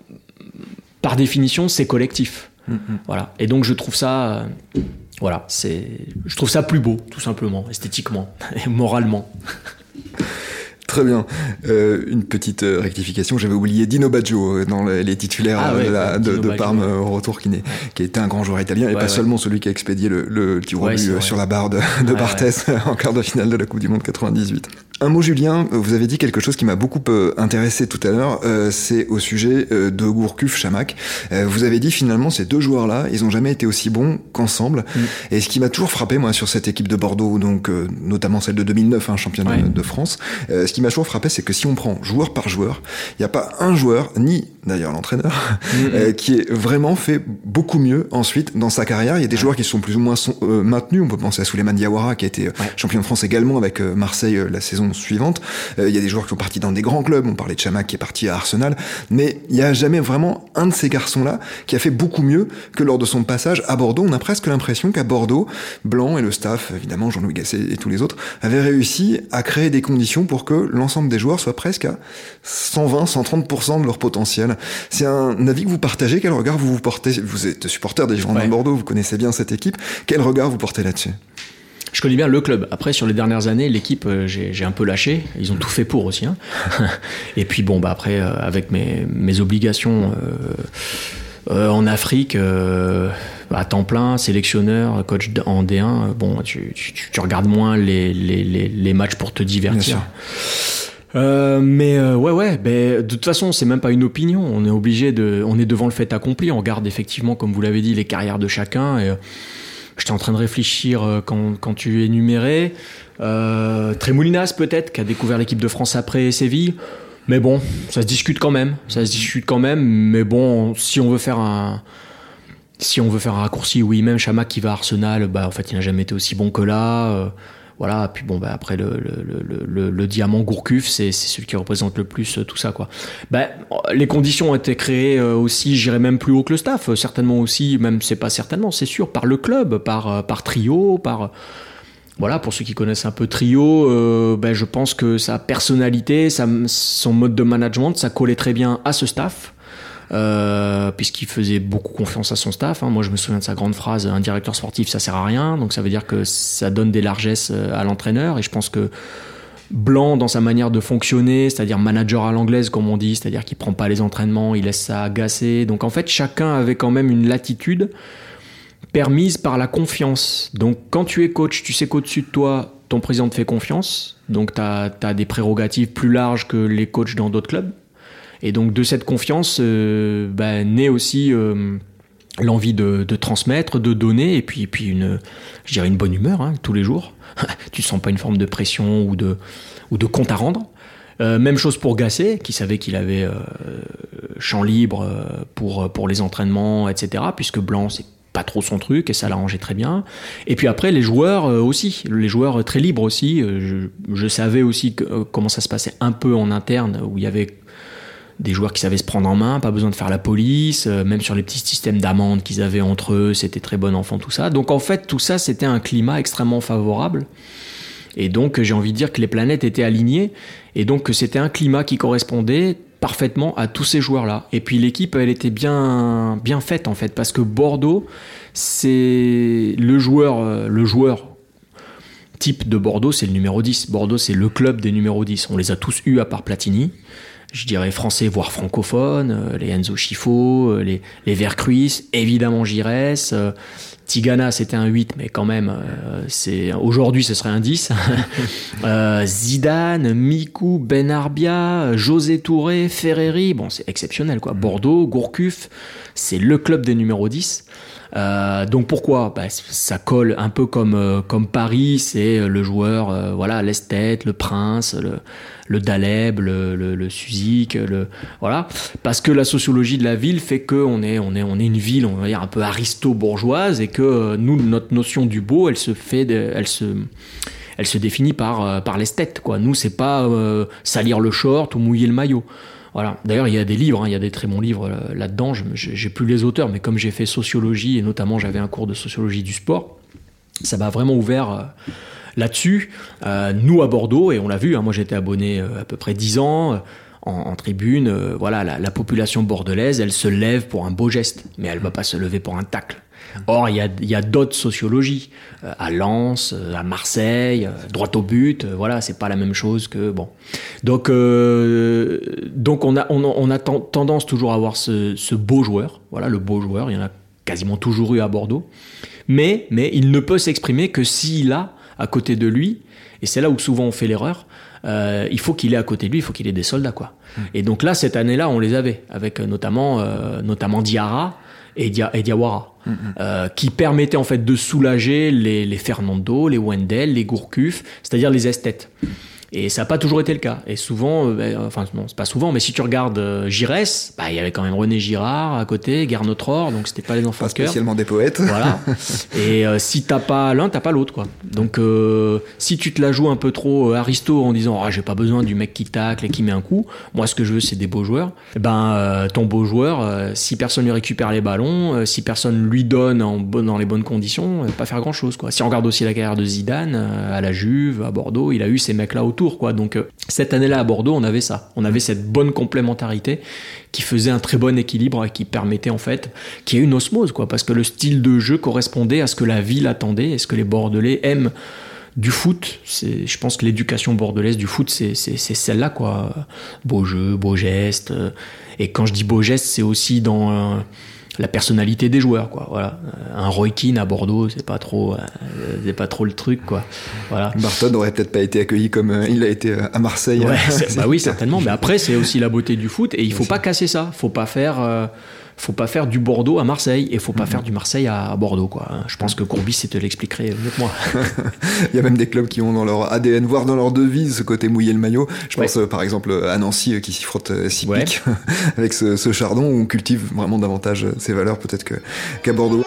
par définition, c'est collectif. Mm-hmm. Voilà. Et donc je trouve ça, euh, voilà, c'est, je trouve ça plus beau, tout simplement, esthétiquement et moralement. Très bien. Euh, une petite euh, rectification, j'avais oublié Dino Baggio euh, dans les titulaires ah de, de, Parme au retour, qui, qui était un grand joueur italien, et pas seulement celui qui a expédié le, le tir au but sur la barre de, de Barthez en quart de finale de la Coupe du Monde 98. Un mot, Julien, vous avez dit quelque chose qui m'a beaucoup intéressé tout à l'heure, c'est au sujet de Gourcuff, Chamac. vous avez dit finalement ces deux joueurs-là, ils ont jamais été aussi bons qu'ensemble. Mm. Et ce qui m'a toujours frappé, moi, sur cette équipe de Bordeaux, donc notamment celle de 2009, hein, championne de, France, ce qui m'a toujours frappé, c'est que si on prend joueur par joueur, il n'y a pas un joueur, ni d'ailleurs l'entraîneur, euh, qui est vraiment fait beaucoup mieux ensuite dans sa carrière. Il y a des joueurs qui sont plus ou moins euh, maintenus. On peut penser à Souleymane Diawara, qui a été euh, champion de France également avec Marseille la saison suivante. il y a des joueurs qui sont partis dans des grands clubs. On parlait de Chamac qui est parti à Arsenal. Mais il n'y a jamais vraiment un de ces garçons-là qui a fait beaucoup mieux que lors de son passage à Bordeaux. On a presque l'impression qu'à Bordeaux, Blanc et le staff, évidemment Jean-Louis Gasset et tous les autres, avaient réussi à créer des conditions pour que l'ensemble des joueurs soient presque à 120, 130% de leur potentiel. C'est un avis que vous partagez. Quel regard vous vous portez? Vous êtes supporter des Girondins de Bordeaux, vous connaissez bien cette équipe. Quel regard vous portez là-dessus? Je connais bien le club. Après, sur les dernières années, l'équipe, euh, j'ai un peu lâché. Ils ont tout fait pour aussi. Hein. Et puis, bon, bah après, euh, avec mes, mes obligations euh, en Afrique, à temps plein, sélectionneur, coach en D1, bon, tu, tu, regardes moins les, les, les, matchs pour te divertir. Euh, mais euh, ouais, ouais. Ben, de toute façon, c'est même pas une opinion. On est obligé de, on est devant le fait accompli. On regarde effectivement, comme vous l'avez dit, les carrières de chacun. Et, euh, J'étais en train de réfléchir quand, quand tu énumérais. Euh, Trémoulinas peut-être, qui a découvert l'équipe de France après Séville. Mais bon, ça se discute quand même. Ça se discute quand même. Mais bon, si on veut faire un, si on veut faire un raccourci, oui, même Chamac qui va à Arsenal, bah en fait, il n'a jamais été aussi bon que là voilà puis bon bah après le, le, diamant Gourcuff c'est celui qui représente le plus euh, tout ça quoi bah, les conditions ont été créées euh, aussi j'irais même plus haut que le staff euh, certainement aussi même c'est pas certainement c'est sûr par le club par par trio par voilà, pour ceux qui connaissent un peu Trio, ben, je pense que sa personnalité, son mode de management, ça collait très bien à ce staff. Euh, puisqu'il faisait beaucoup confiance à son staff. Hein. Moi, je me souviens de sa grande phrase un directeur sportif, ça sert à rien. Donc, ça veut dire que ça donne des largesses euh, à l'entraîneur. Et je pense que Blanc, dans sa manière de fonctionner, c'est-à-dire manager à l'anglaise, comme on dit, c'est-à-dire qu'il prend pas les entraînements, il laisse ça agacer. Donc, en fait, chacun avait quand même une latitude permise par la confiance. Donc, quand tu es coach, tu sais qu'au-dessus de toi, ton président te fait confiance. Donc, tu as, as des prérogatives plus larges que les coachs dans d'autres clubs. Et donc de cette confiance euh, bah, naît aussi euh, l'envie de, transmettre, de donner, et puis, puis une, je dirais une bonne humeur hein, tous les jours. tu sens pas une forme de pression ou de, ou de compte à rendre. Euh, même chose pour Gasset, qui savait qu'il avait champ libre pour, pour les entraînements, etc. Puisque Blanc, c'est pas trop son truc et ça l'arrangeait très bien. Et puis après, les joueurs aussi, les joueurs très libres aussi. Je savais aussi comment ça se passait un peu en interne, où il y avait des joueurs qui savaient se prendre en main, pas besoin de faire la police, même sur les petits systèmes d'amende qu'ils avaient entre eux, c'était très bon enfant, tout ça. Donc en fait, tout ça, c'était un climat extrêmement favorable. Et donc, j'ai envie de dire que les planètes étaient alignées, et donc que c'était un climat qui correspondait parfaitement à tous ces joueurs-là. Et puis l'équipe, elle était bien, bien faite en fait, parce que Bordeaux, c'est le joueur, euh, le joueur type de Bordeaux, c'est le numéro 10. Bordeaux, c'est le club des numéros 10. On les a tous eus à part Platini. Je dirais français, voire francophone, euh, les Enzo Schifo, euh, les, les Vercruis, évidemment Giresse, Tigana, c'était un 8, mais quand même, euh, c'est aujourd'hui, ce serait un 10. Euh, Zidane, Mikou, Benarbia, José Touré, Ferreri, bon, c'est exceptionnel, quoi. Bordeaux, Gourcuff, c'est le club des numéros 10. Euh, donc pourquoi? Bah, Ça colle un peu comme, comme Paris, c'est le joueur, voilà, l'esthète, le prince, le, le Daleb, le, le, le Suzik, le voilà, parce que la sociologie de la ville fait que on est on est on est une ville on va dire un peu aristo-bourgeoise et que euh, nous notre notion du beau elle se fait elle se elle se définit par euh, par l'esthète quoi. Nous c'est pas euh, salir le short ou mouiller le maillot. Voilà. D'ailleurs, il y a des livres, hein, il y a des très bons livres là-dedans. J'ai plus les auteurs, mais comme j'ai fait sociologie et notamment j'avais un cours de sociologie du sport, ça m'a vraiment ouvert là-dessus. Euh, nous à Bordeaux, et on l'a vu, hein, moi j'étais abonné euh, à peu près 10 ans. Euh, en, tribune, voilà, la, population bordelaise, elle se lève pour un beau geste, mais elle va pas se lever pour un tacle. Or, il y a, a d'autres sociologies, à Lens, à Marseille, droit au but, voilà, c'est pas la même chose que bon. Donc, donc on a, on, a tendance toujours à avoir ce, ce, beau joueur, voilà, le beau joueur, il y en a quasiment toujours eu à Bordeaux, mais, mais il ne peut s'exprimer que s'il a à côté de lui, et c'est là où souvent on fait l'erreur, euh, il faut qu'il ait à côté de lui, il faut qu'il ait des soldats. quoi. Hmm. Et donc là, cette année-là, on les avait, avec euh, notamment, euh, notamment Diarra et, hmm. qui permettaient en fait de soulager les, les Fernando, les Wendell, les Gourcuff, c'est-à-dire les esthètes. Et ça n'a pas toujours été le cas. Et souvent, euh, ben, enfin non, c'est pas souvent, mais si tu regardes euh, Giresse, bah, il y avait quand même René Girard à côté, Gernot Rohr, donc c'était pas les enfants pas spécialement des poètes. Voilà. Et euh, si t'as pas l'un, t'as pas l'autre, quoi. Donc si tu te la joues un peu trop aristo en disant, ah, j'ai pas besoin du mec qui tacle et qui met un coup. Moi, ce que je veux, c'est des beaux joueurs. Eh ben, ton beau joueur, si personne lui récupère les ballons, si personne lui donne en dans les bonnes conditions, pas faire grand chose, quoi. Si on regarde aussi la carrière de Zidane à la Juve, à Bordeaux, il a eu ces mecs là autour Donc euh, cette année-là à Bordeaux, on avait ça. On avait cette bonne complémentarité qui faisait un très bon équilibre et qui permettait en fait qu'il y ait une osmose, quoi. Parce que le style de jeu correspondait à ce que la ville attendait et ce que les Bordelais aiment du foot. C'est, je pense que l'éducation bordelaise du foot, c'est, celle-là, quoi. Beau jeu, beau geste. Et quand je dis beau geste, c'est aussi dans la personnalité des joueurs quoi voilà. Un Roy Keane à Bordeaux c'est pas trop euh, c'est pas trop le truc quoi. Voilà. Barton n'aurait peut-être pas été accueilli comme euh, il a été euh, à Marseille bah oui certainement mais après c'est aussi la beauté du foot et il faut pas casser ça. Faut pas faire faut pas faire du Bordeaux à Marseille et faut pas mhm. faire du Marseille à Bordeaux quoi. Je pense que Courbis te l'expliquerait mieux que moi. Il y a même des clubs qui ont dans leur ADN, voire dans leur devise, ce côté mouiller le maillot. Je pense euh, par exemple à Nancy euh, qui s'y frotte euh, si pique avec ce, ce, chardon où on cultive vraiment davantage ses valeurs peut-être qu'à Bordeaux.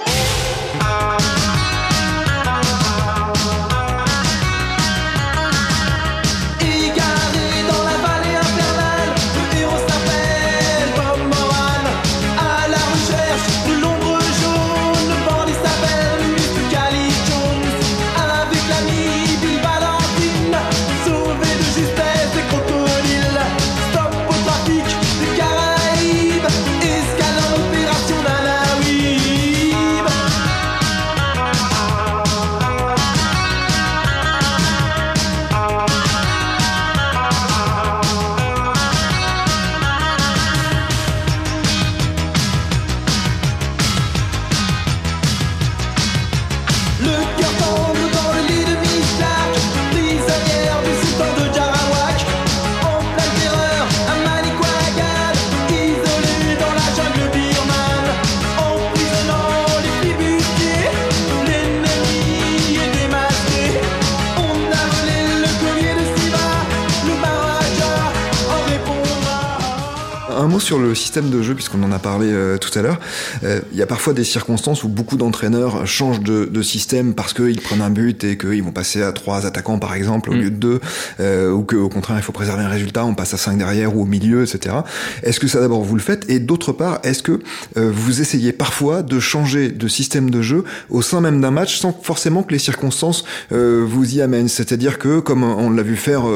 Système de jeu, puisqu'on en a parlé euh, tout à l'heure. Euh, il y a parfois des circonstances où beaucoup d'entraîneurs changent de, de système parce qu'ils prennent un but et qu'ils vont passer à trois attaquants, par exemple, au Mm. lieu de deux, euh, ou qu'au contraire, il faut préserver un résultat, on passe à cinq derrière ou au milieu, etc. Est-ce que ça d'abord vous le faites? Et d'autre part, est-ce que euh, vous essayez parfois de changer de système de jeu au sein même d'un match sans forcément que les circonstances euh, vous y amènent? C'est-à-dire que, comme on l'a vu faire euh,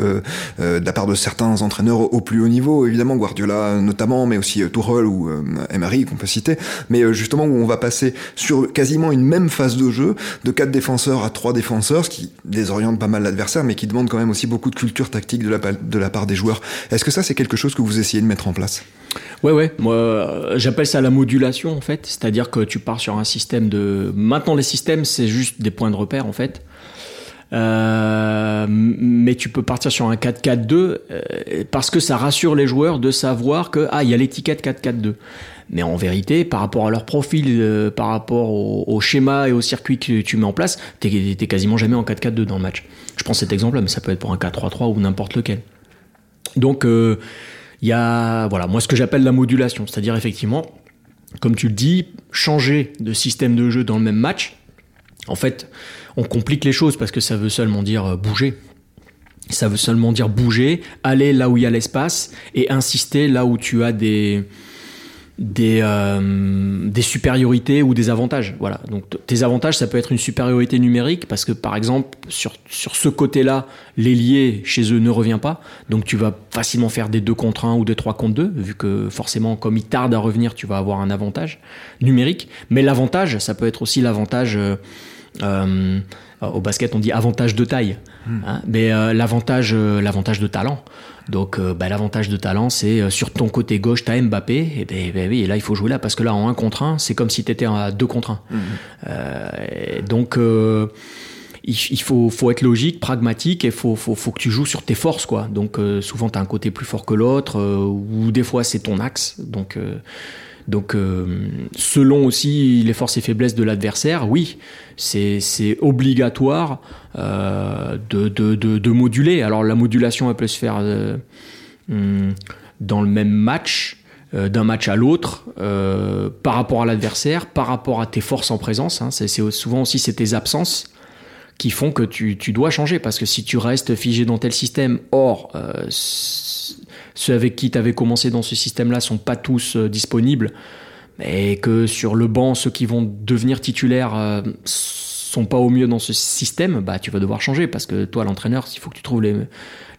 euh, euh, de la part de certains entraîneurs au plus haut niveau, évidemment Guardiola notamment, mais aussi euh, Tuchel ou euh, Emery qu'on peut citer, mais euh, justement où on va passer sur quasiment une même phase de jeu, de quatre défenseurs à trois défenseurs, ce qui désoriente pas mal l'adversaire, mais qui demande quand même aussi beaucoup de culture tactique de la, de la part des joueurs. Est-ce que ça c'est quelque chose que vous essayez de mettre en place? Ouais, ouais. Moi, euh, j'appelle ça la modulation, en fait. C'est-à-dire que tu pars sur un système de. Maintenant, les systèmes, c'est juste des points de repère, en fait. Euh, mais tu peux partir sur un 4-4-2 euh, parce que ça rassure les joueurs de savoir que ah il y a l'étiquette 4-4-2. Mais en vérité, par rapport à leur profil, euh, par rapport au, schéma et au circuit que tu mets en place, t'es es quasiment jamais en 4-4-2 dans le match. Je prends cet exemple-là, mais ça peut être pour un 4-3-3 ou n'importe lequel. Donc il y a voilà moi ce que j'appelle la modulation, c'est-à-dire effectivement, comme tu le dis, changer de système de jeu dans le même match. En fait, on complique les choses parce que ça veut seulement dire euh, bouger. Ça veut seulement dire bouger, aller là où il y a l'espace et insister là où tu as des des, euh, des supériorités ou des avantages. Voilà. Donc tes avantages, ça peut être une supériorité numérique parce que par exemple sur sur ce côté-là, l'ailier chez eux ne revient pas, donc tu vas facilement faire des 2 contre 1 ou des 3 contre 2 vu que forcément comme il tarde à revenir, tu vas avoir un avantage numérique. Mais l'avantage, ça peut être aussi l'avantage euh, euh, au basket, on dit avantage de taille, hein, mais euh, l'avantage, euh, l'avantage de talent. Donc, bah, l'avantage de talent, c'est sur ton côté gauche, t'as Mbappé, et ben, ben oui, et là il faut jouer là parce que là en 1 contre 1, c'est comme si t'étais à 2 contre 1. Euh, et donc, il, il faut, faut être logique, pragmatique, et faut, faut, faut que tu joues sur tes forces, quoi. Donc, euh, souvent t'as un côté plus fort que l'autre, euh, ou des fois c'est ton axe. Donc, euh, donc, euh, selon aussi les forces et faiblesses de l'adversaire, oui, c'est obligatoire euh, de, de, de, moduler. Alors, la modulation, elle peut se faire euh, hum, dans le même match, d'un match à l'autre, par rapport à l'adversaire, par rapport à tes forces en présence. hein. C'est souvent aussi c'est tes absences qui font que tu, tu dois changer. Parce que si tu restes figé dans tel système, or, ceux avec qui tu avais commencé dans ce système-là sont pas tous euh, disponibles, et que sur le banc, ceux qui vont devenir titulaires euh, sont pas au mieux dans ce système, bah tu vas devoir changer parce que toi, l'entraîneur, il faut que tu trouves les,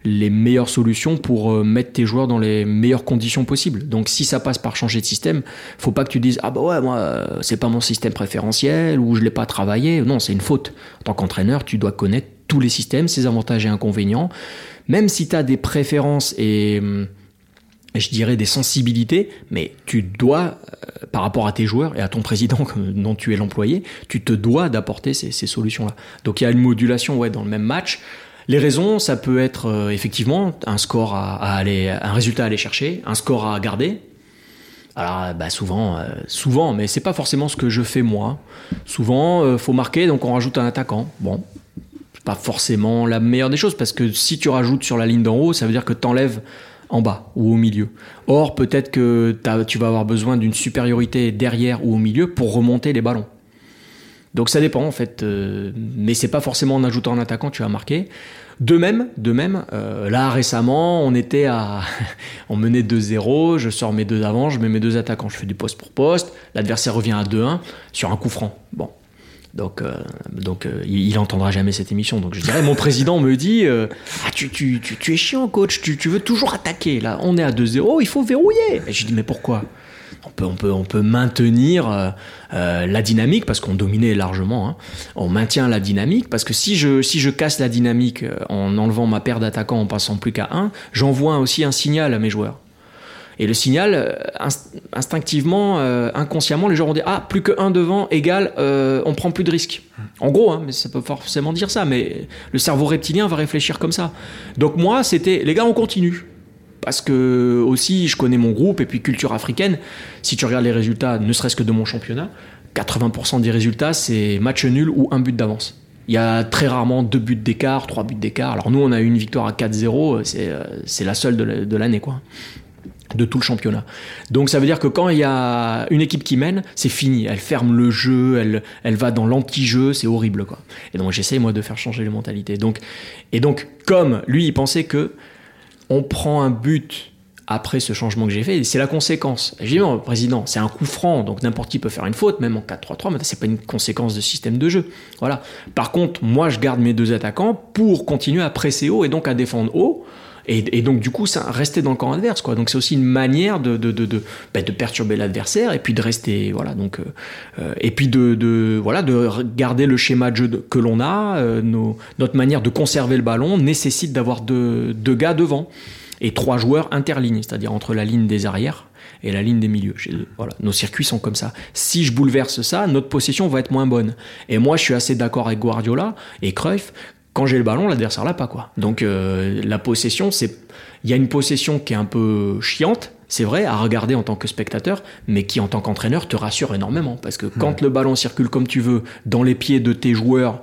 les meilleures solutions pour euh, mettre tes joueurs dans les meilleures conditions possibles. Donc si ça passe par changer de système, faut pas que tu dises ah bah ouais moi euh, c'est pas mon système préférentiel ou je l'ai pas travaillé. Non, c'est une faute. En tant qu'entraîneur, tu dois connaître tous les systèmes, ses avantages et inconvénients. Même si tu as des préférences et hum, je dirais des sensibilités, mais tu dois, euh, par rapport à tes joueurs et à ton président dont tu es l'employé, tu te dois d'apporter ces, solutions-là. Donc il y a une modulation ouais, dans le même match. Les raisons, ça peut être euh, effectivement un score à, aller, un résultat à aller chercher, un score à garder. Alors bah souvent, euh, souvent, mais c'est pas forcément ce que je fais moi. Souvent, euh, faut marquer, donc on rajoute un attaquant. Bon, forcément la meilleure des choses parce que si tu rajoutes sur la ligne d'en haut, ça veut dire que t'enlèves en bas ou au milieu. Or, peut-être que tu vas avoir besoin d'une supériorité derrière ou au milieu pour remonter les ballons. Donc ça dépend en fait, euh, mais c'est pas forcément en ajoutant un attaquant tu vas marquer. De même, de même, euh, là récemment, on était à, on menait 2-0, je sors mes deux d'avant, je mets mes deux attaquants, je fais du poste pour poste, l'adversaire revient à 2-1 sur un coup franc. Bon, donc, euh, donc euh, il, il entendra jamais cette émission. Donc je dirais, mon président me dit, euh, ah, tu, es chiant coach, tu, veux toujours attaquer. Là, on est à 2-0, il faut verrouiller. Et je dis, mais pourquoi? On peut, maintenir la dynamique parce qu'on dominait largement. hein. On maintient la dynamique parce que si je, si je casse la dynamique en enlevant ma paire d'attaquants en passant plus qu'à 1, j'envoie aussi un signal à mes joueurs. Et le signal, euh, inst- instinctivement, euh, inconsciemment, les joueurs vont dire Ah, plus que 1 devant égale, euh, on prend plus de risques. En gros, hein, mais ça peut forcément dire ça, mais le cerveau reptilien va réfléchir comme ça. Donc moi, c'était Les gars, on continue. Parce que aussi, je connais mon groupe et puis culture africaine. Si tu regardes les résultats, ne serait-ce que de mon championnat, 80% des résultats, c'est match nul ou un but d'avance. Il y a très rarement deux buts d'écart, trois buts d'écart. Alors nous, on a eu une victoire à 4-0, c'est la seule de l'année, quoi. De tout le championnat. Donc ça veut dire que quand il y a une équipe qui mène, c'est fini. Elle ferme le jeu, elle, elle va dans l'anti-jeu, c'est horrible quoi. Et donc j'essaie moi de faire changer les mentalités. Donc, et donc comme lui il pensait que on prend un but après ce changement que j'ai fait, c'est la conséquence. J'ai dit, non, président, c'est un coup franc, donc n'importe qui peut faire une faute, même en 4-3-3, mais c'est pas une conséquence de système de jeu. Voilà. Par contre, moi, je garde mes deux attaquants pour continuer à presser haut et donc à défendre haut. Et, donc, du coup, ça rester dans le camp adverse, quoi. Donc, c'est aussi une manière de, de, bah, perturber l'adversaire et puis de rester, voilà. Donc, euh, euh, et puis de, voilà, de garder le schéma de jeu que l'on a. Euh, notre manière de conserver le ballon nécessite d'avoir deux, gars devant et trois joueurs interlignes, c'est-à-dire entre la ligne des arrières et la ligne des milieux. Voilà, nos circuits sont comme ça. Si je bouleverse ça, notre possession va être moins bonne. Et moi, je suis assez d'accord avec Guardiola et Cruyff. Quand j'ai le ballon, l'adversaire l'a pas quoi. Donc euh, la possession, c'est il y a une possession qui est un peu chiante, c'est vrai, à regarder en tant que spectateur, mais qui en tant qu'entraîneur te rassure énormément. Parce que quand le ballon circule comme tu veux dans les pieds de tes joueurs,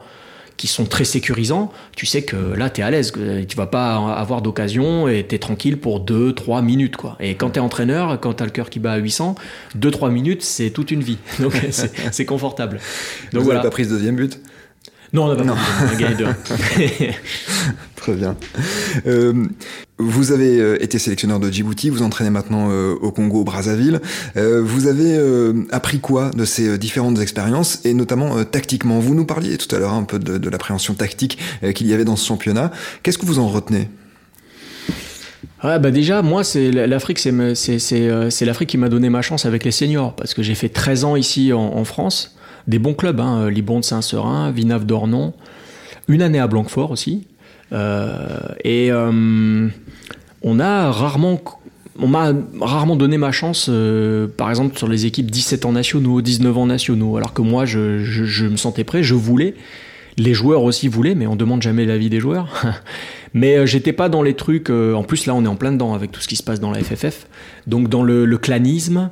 qui sont très sécurisants, tu sais que là, tu es à l'aise. Tu vas pas avoir d'occasion et tu es tranquille pour 2-3 minutes. Quoi. Et quand tu es entraîneur, quand tu as le cœur qui bat à 800, 2-3 minutes, c'est toute une vie. Donc c'est confortable. Donc, Vous voilà. pas pris ce deuxième but? Non, on n'a pas non. gagné deux. Très bien. Euh, vous avez euh, été sélectionneur de Djibouti, vous entraînez maintenant euh, au Congo, au Brazzaville. vous avez appris quoi de ces différentes expériences et notamment tactiquement? Vous nous parliez tout à l'heure un peu de, de l'appréhension tactique qu'il y avait dans ce championnat. Qu'est-ce que vous en retenez? Ouais, bah déjà, moi, c'est l'Afrique, c'est, c'est, l'Afrique qui m'a donné ma chance avec les seniors, parce que j'ai fait 13 ans ici en, en France, des bons clubs, hein, Libon de Saint-Seurin, Vinave d'Ornon, une année à Blanquefort aussi. Euh, et euh, on a rarement on m'a rarement donné ma chance, euh, par exemple sur les équipes 17 ans nationaux, 19 ans nationaux, alors que moi je, me sentais prêt, je voulais. Les joueurs aussi voulaient, mais on demande jamais l'avis des joueurs. mais j'étais pas dans les trucs. en plus là, on est en plein dedans avec tout ce qui se passe dans la FFF. Donc dans le, clanisme,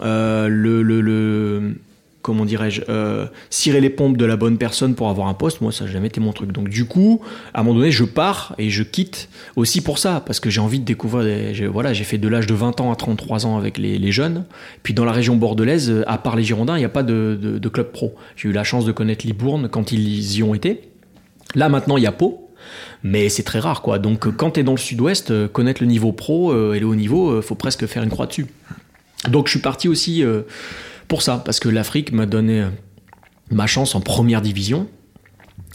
le, le, comment dirais-je, euh, cirer les pompes de la bonne personne pour avoir un poste, moi ça n'a jamais été mon truc. Donc du coup, à un moment donné, je pars et je quitte aussi pour ça, parce que j'ai envie de découvrir, voilà, j'ai fait de l'âge de 20 ans à 33 ans avec les, jeunes, puis dans la région bordelaise, à part les Girondins, il n'y a pas de, club pro. J'ai eu la chance de connaître Libourne quand ils y ont été. Là maintenant, il y a Pau, mais c'est très rare quoi. Donc quand tu es dans le sud-ouest, euh, connaître le niveau pro euh, et le haut niveau, faut presque faire une croix dessus. Donc je suis parti aussi pour ça, parce que l'Afrique m'a donné euh, ma chance en première division.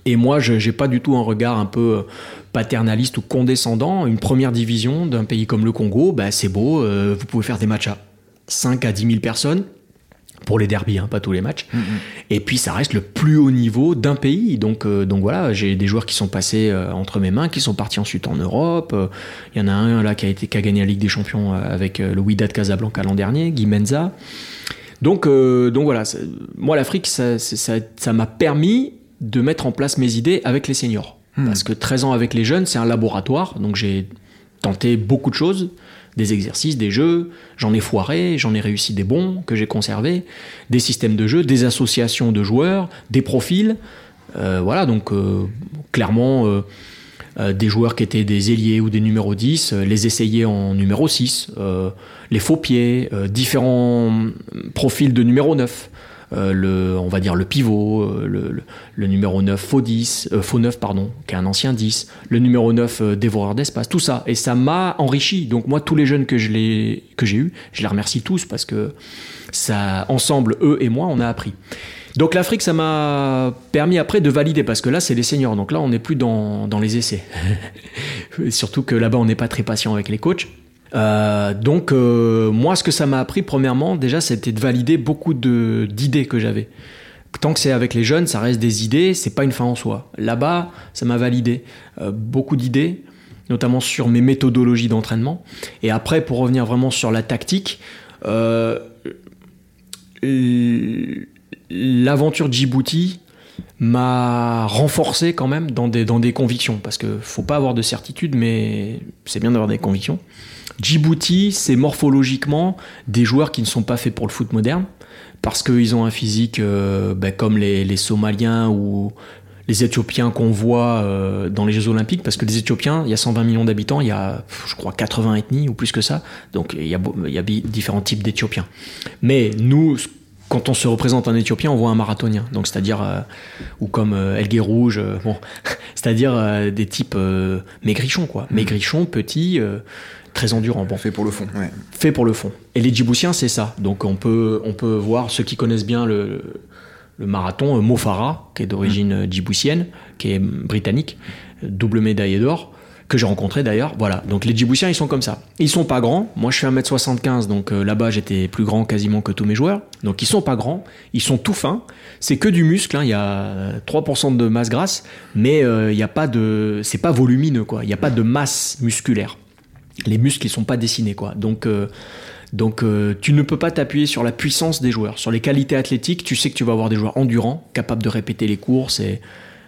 Et moi, je n'ai pas du tout un regard un peu euh, paternaliste ou condescendant. Une première division d'un pays comme le Congo, bah, c'est beau, euh, vous pouvez faire des matchs à 5 à 10 000 personnes pour les derbies, hein, pas tous les matchs. Mm-hmm. Et puis ça reste le plus haut niveau d'un pays. Donc, donc voilà, j'ai des joueurs qui sont passés entre mes mains, qui sont partis ensuite en Europe. Il y en a un là qui a, été, qui a gagné la Ligue des Champions avec le Wydad Casablanca l'an dernier, Guy Menza. Donc, euh, donc voilà, moi l'Afrique, ça, m'a permis de mettre en place mes idées avec les seniors. Hmm. Parce que 13 ans avec les jeunes, c'est un laboratoire, donc j'ai tenté beaucoup de choses, des exercices, des jeux, j'en ai foiré, j'en ai réussi des bons que j'ai conservés, des systèmes de jeu, des associations de joueurs, des profils. Euh, voilà, donc euh, clairement euh, des joueurs qui étaient des ailiers ou des numéros 10, euh, les essayer en numéro 6, euh, les faux pieds, différents profils de numéro 9. le, on va dire le pivot, le, le, numéro 9 faux 10, faux 9 pardon, qui est un ancien 10, le numéro 9 dévoreur d'espace, tout ça. Et ça m'a enrichi. Donc moi, tous les jeunes que je que j'ai eu, je les remercie tous parce que ça, ensemble, eux et moi, on a appris. Donc l'Afrique, ça m'a permis après de valider, parce que là, c'est les seniors. Donc là, on n'est plus dans, les essais. Surtout que là-bas, on n'est pas très patient avec les coachs. Euh, donc euh, moi, ce que ça m'a appris, premièrement, déjà, c'était de valider beaucoup d'idées que j'avais. Tant que c'est avec les jeunes, ça reste des idées, c'est pas une fin en soi. Là-bas, ça m'a validé euh, beaucoup d'idées, notamment sur mes méthodologies d'entraînement. Et après, pour revenir vraiment sur la tactique, l'aventure Djibouti m'a renforcé quand même dans des, dans des convictions, parce que faut pas avoir de certitude, mais c'est bien d'avoir des convictions. Djibouti, c'est morphologiquement des joueurs qui ne sont pas faits pour le foot moderne, parce qu'ils ont un physique euh, ben, comme les, les, Somaliens ou les Éthiopiens qu'on voit euh, dans les Jeux Olympiques, parce que les Éthiopiens, il y a 120 millions d'habitants, il y a, je crois, 80 ethnies ou plus que ça. Donc il y a, il y a différents types d'Éthiopiens. Mais nous, quand on se représente un Éthiopien, on voit un marathonien. Donc c'est-à-dire, euh, ou comme euh, Elgué Rouge, bon, c'est-à-dire des types maigrichons, quoi. Mmh. Maigrichons, petits très endurants. Bon. Fait pour le fond. Ouais. Fait pour le fond. Et les Djiboutiens, c'est ça. Donc on peut, on peut voir ceux qui connaissent bien le, le marathon euh, Mofara, qui est d'origine mmh. djiboutienne, qui est britannique, double médaillé d'or, que j'ai rencontré d'ailleurs. Voilà, donc les Djiboutiens, ils sont comme ça. Ils sont pas grands. Moi, je suis 1m75, donc euh, là-bas, j'étais plus grand quasiment que tous mes joueurs. Donc ils sont pas grands, ils sont tout fins. C'est que du muscle, hein. il y a 3% de masse grasse, mais il n'y a pas de... C'est pas volumineux, quoi. Il n'y a pas de masse musculaire. Les muscles, ils sont pas dessinés, quoi. Donc... Donc euh, tu ne peux pas t'appuyer sur la puissance des joueurs, sur les qualités athlétiques. Tu sais que tu vas avoir des joueurs endurants, capables de répéter les courses et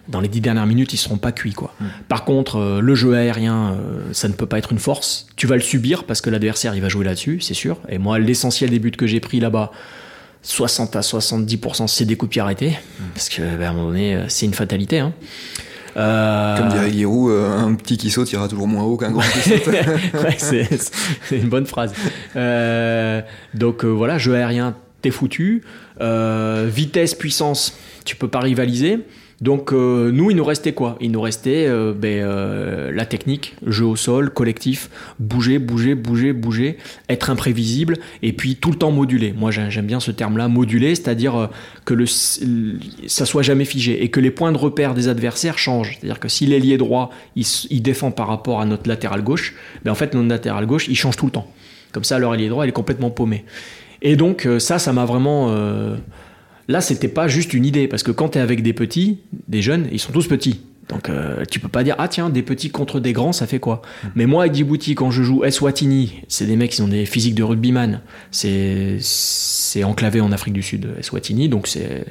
dans les dix dernières minutes, ils seront pas cuits quoi. Hmm. Par contre, euh, le jeu aérien, euh, ça ne peut pas être une force. Tu vas le subir parce que l'adversaire il va jouer là-dessus, c'est sûr. Et moi, l'essentiel des buts que j'ai pris là-bas, 60 à 70%, c'est des coups de pied arrêtés hmm. parce que ben, à un moment donné, c'est une fatalité. Hein. Euh, Comme dirait Giroud, euh, un petit qui saute ira toujours moins haut qu'un grand qui saute. ouais, c'est une bonne phrase. Euh, donc voilà, jeu aérien, t'es foutu. vitesse, puissance, tu peux pas rivaliser. Donc euh, nous, il nous restait quoi? Il nous restait euh, ben, euh, la technique, jeu au sol, collectif, bouger, bouger, bouger, bouger, être imprévisible et puis tout le temps moduler. Moi, j'aime bien ce terme-là, moduler, c'est-à-dire que le, ça soit jamais figé et que les points de repère des adversaires changent. C'est-à-dire que si l'ailier droit, il, défend par rapport à notre latéral gauche, ben en fait notre latéral gauche, il change tout le temps. Comme ça, leur ailier droit, il est complètement paumé. Et donc ça, ça m'a vraiment Là, c'était pas juste une idée, parce que quand tu es avec des petits, des jeunes, ils sont tous petits. Donc euh, tu peux pas dire ah tiens des petits contre des grands ça fait quoi? Hmm. Mais moi avec Djibouti quand je joue Eswatini, c'est des mecs qui ont des physiques de rugbyman. C'est c'est enclavé en Afrique du Sud Eswatini donc c'est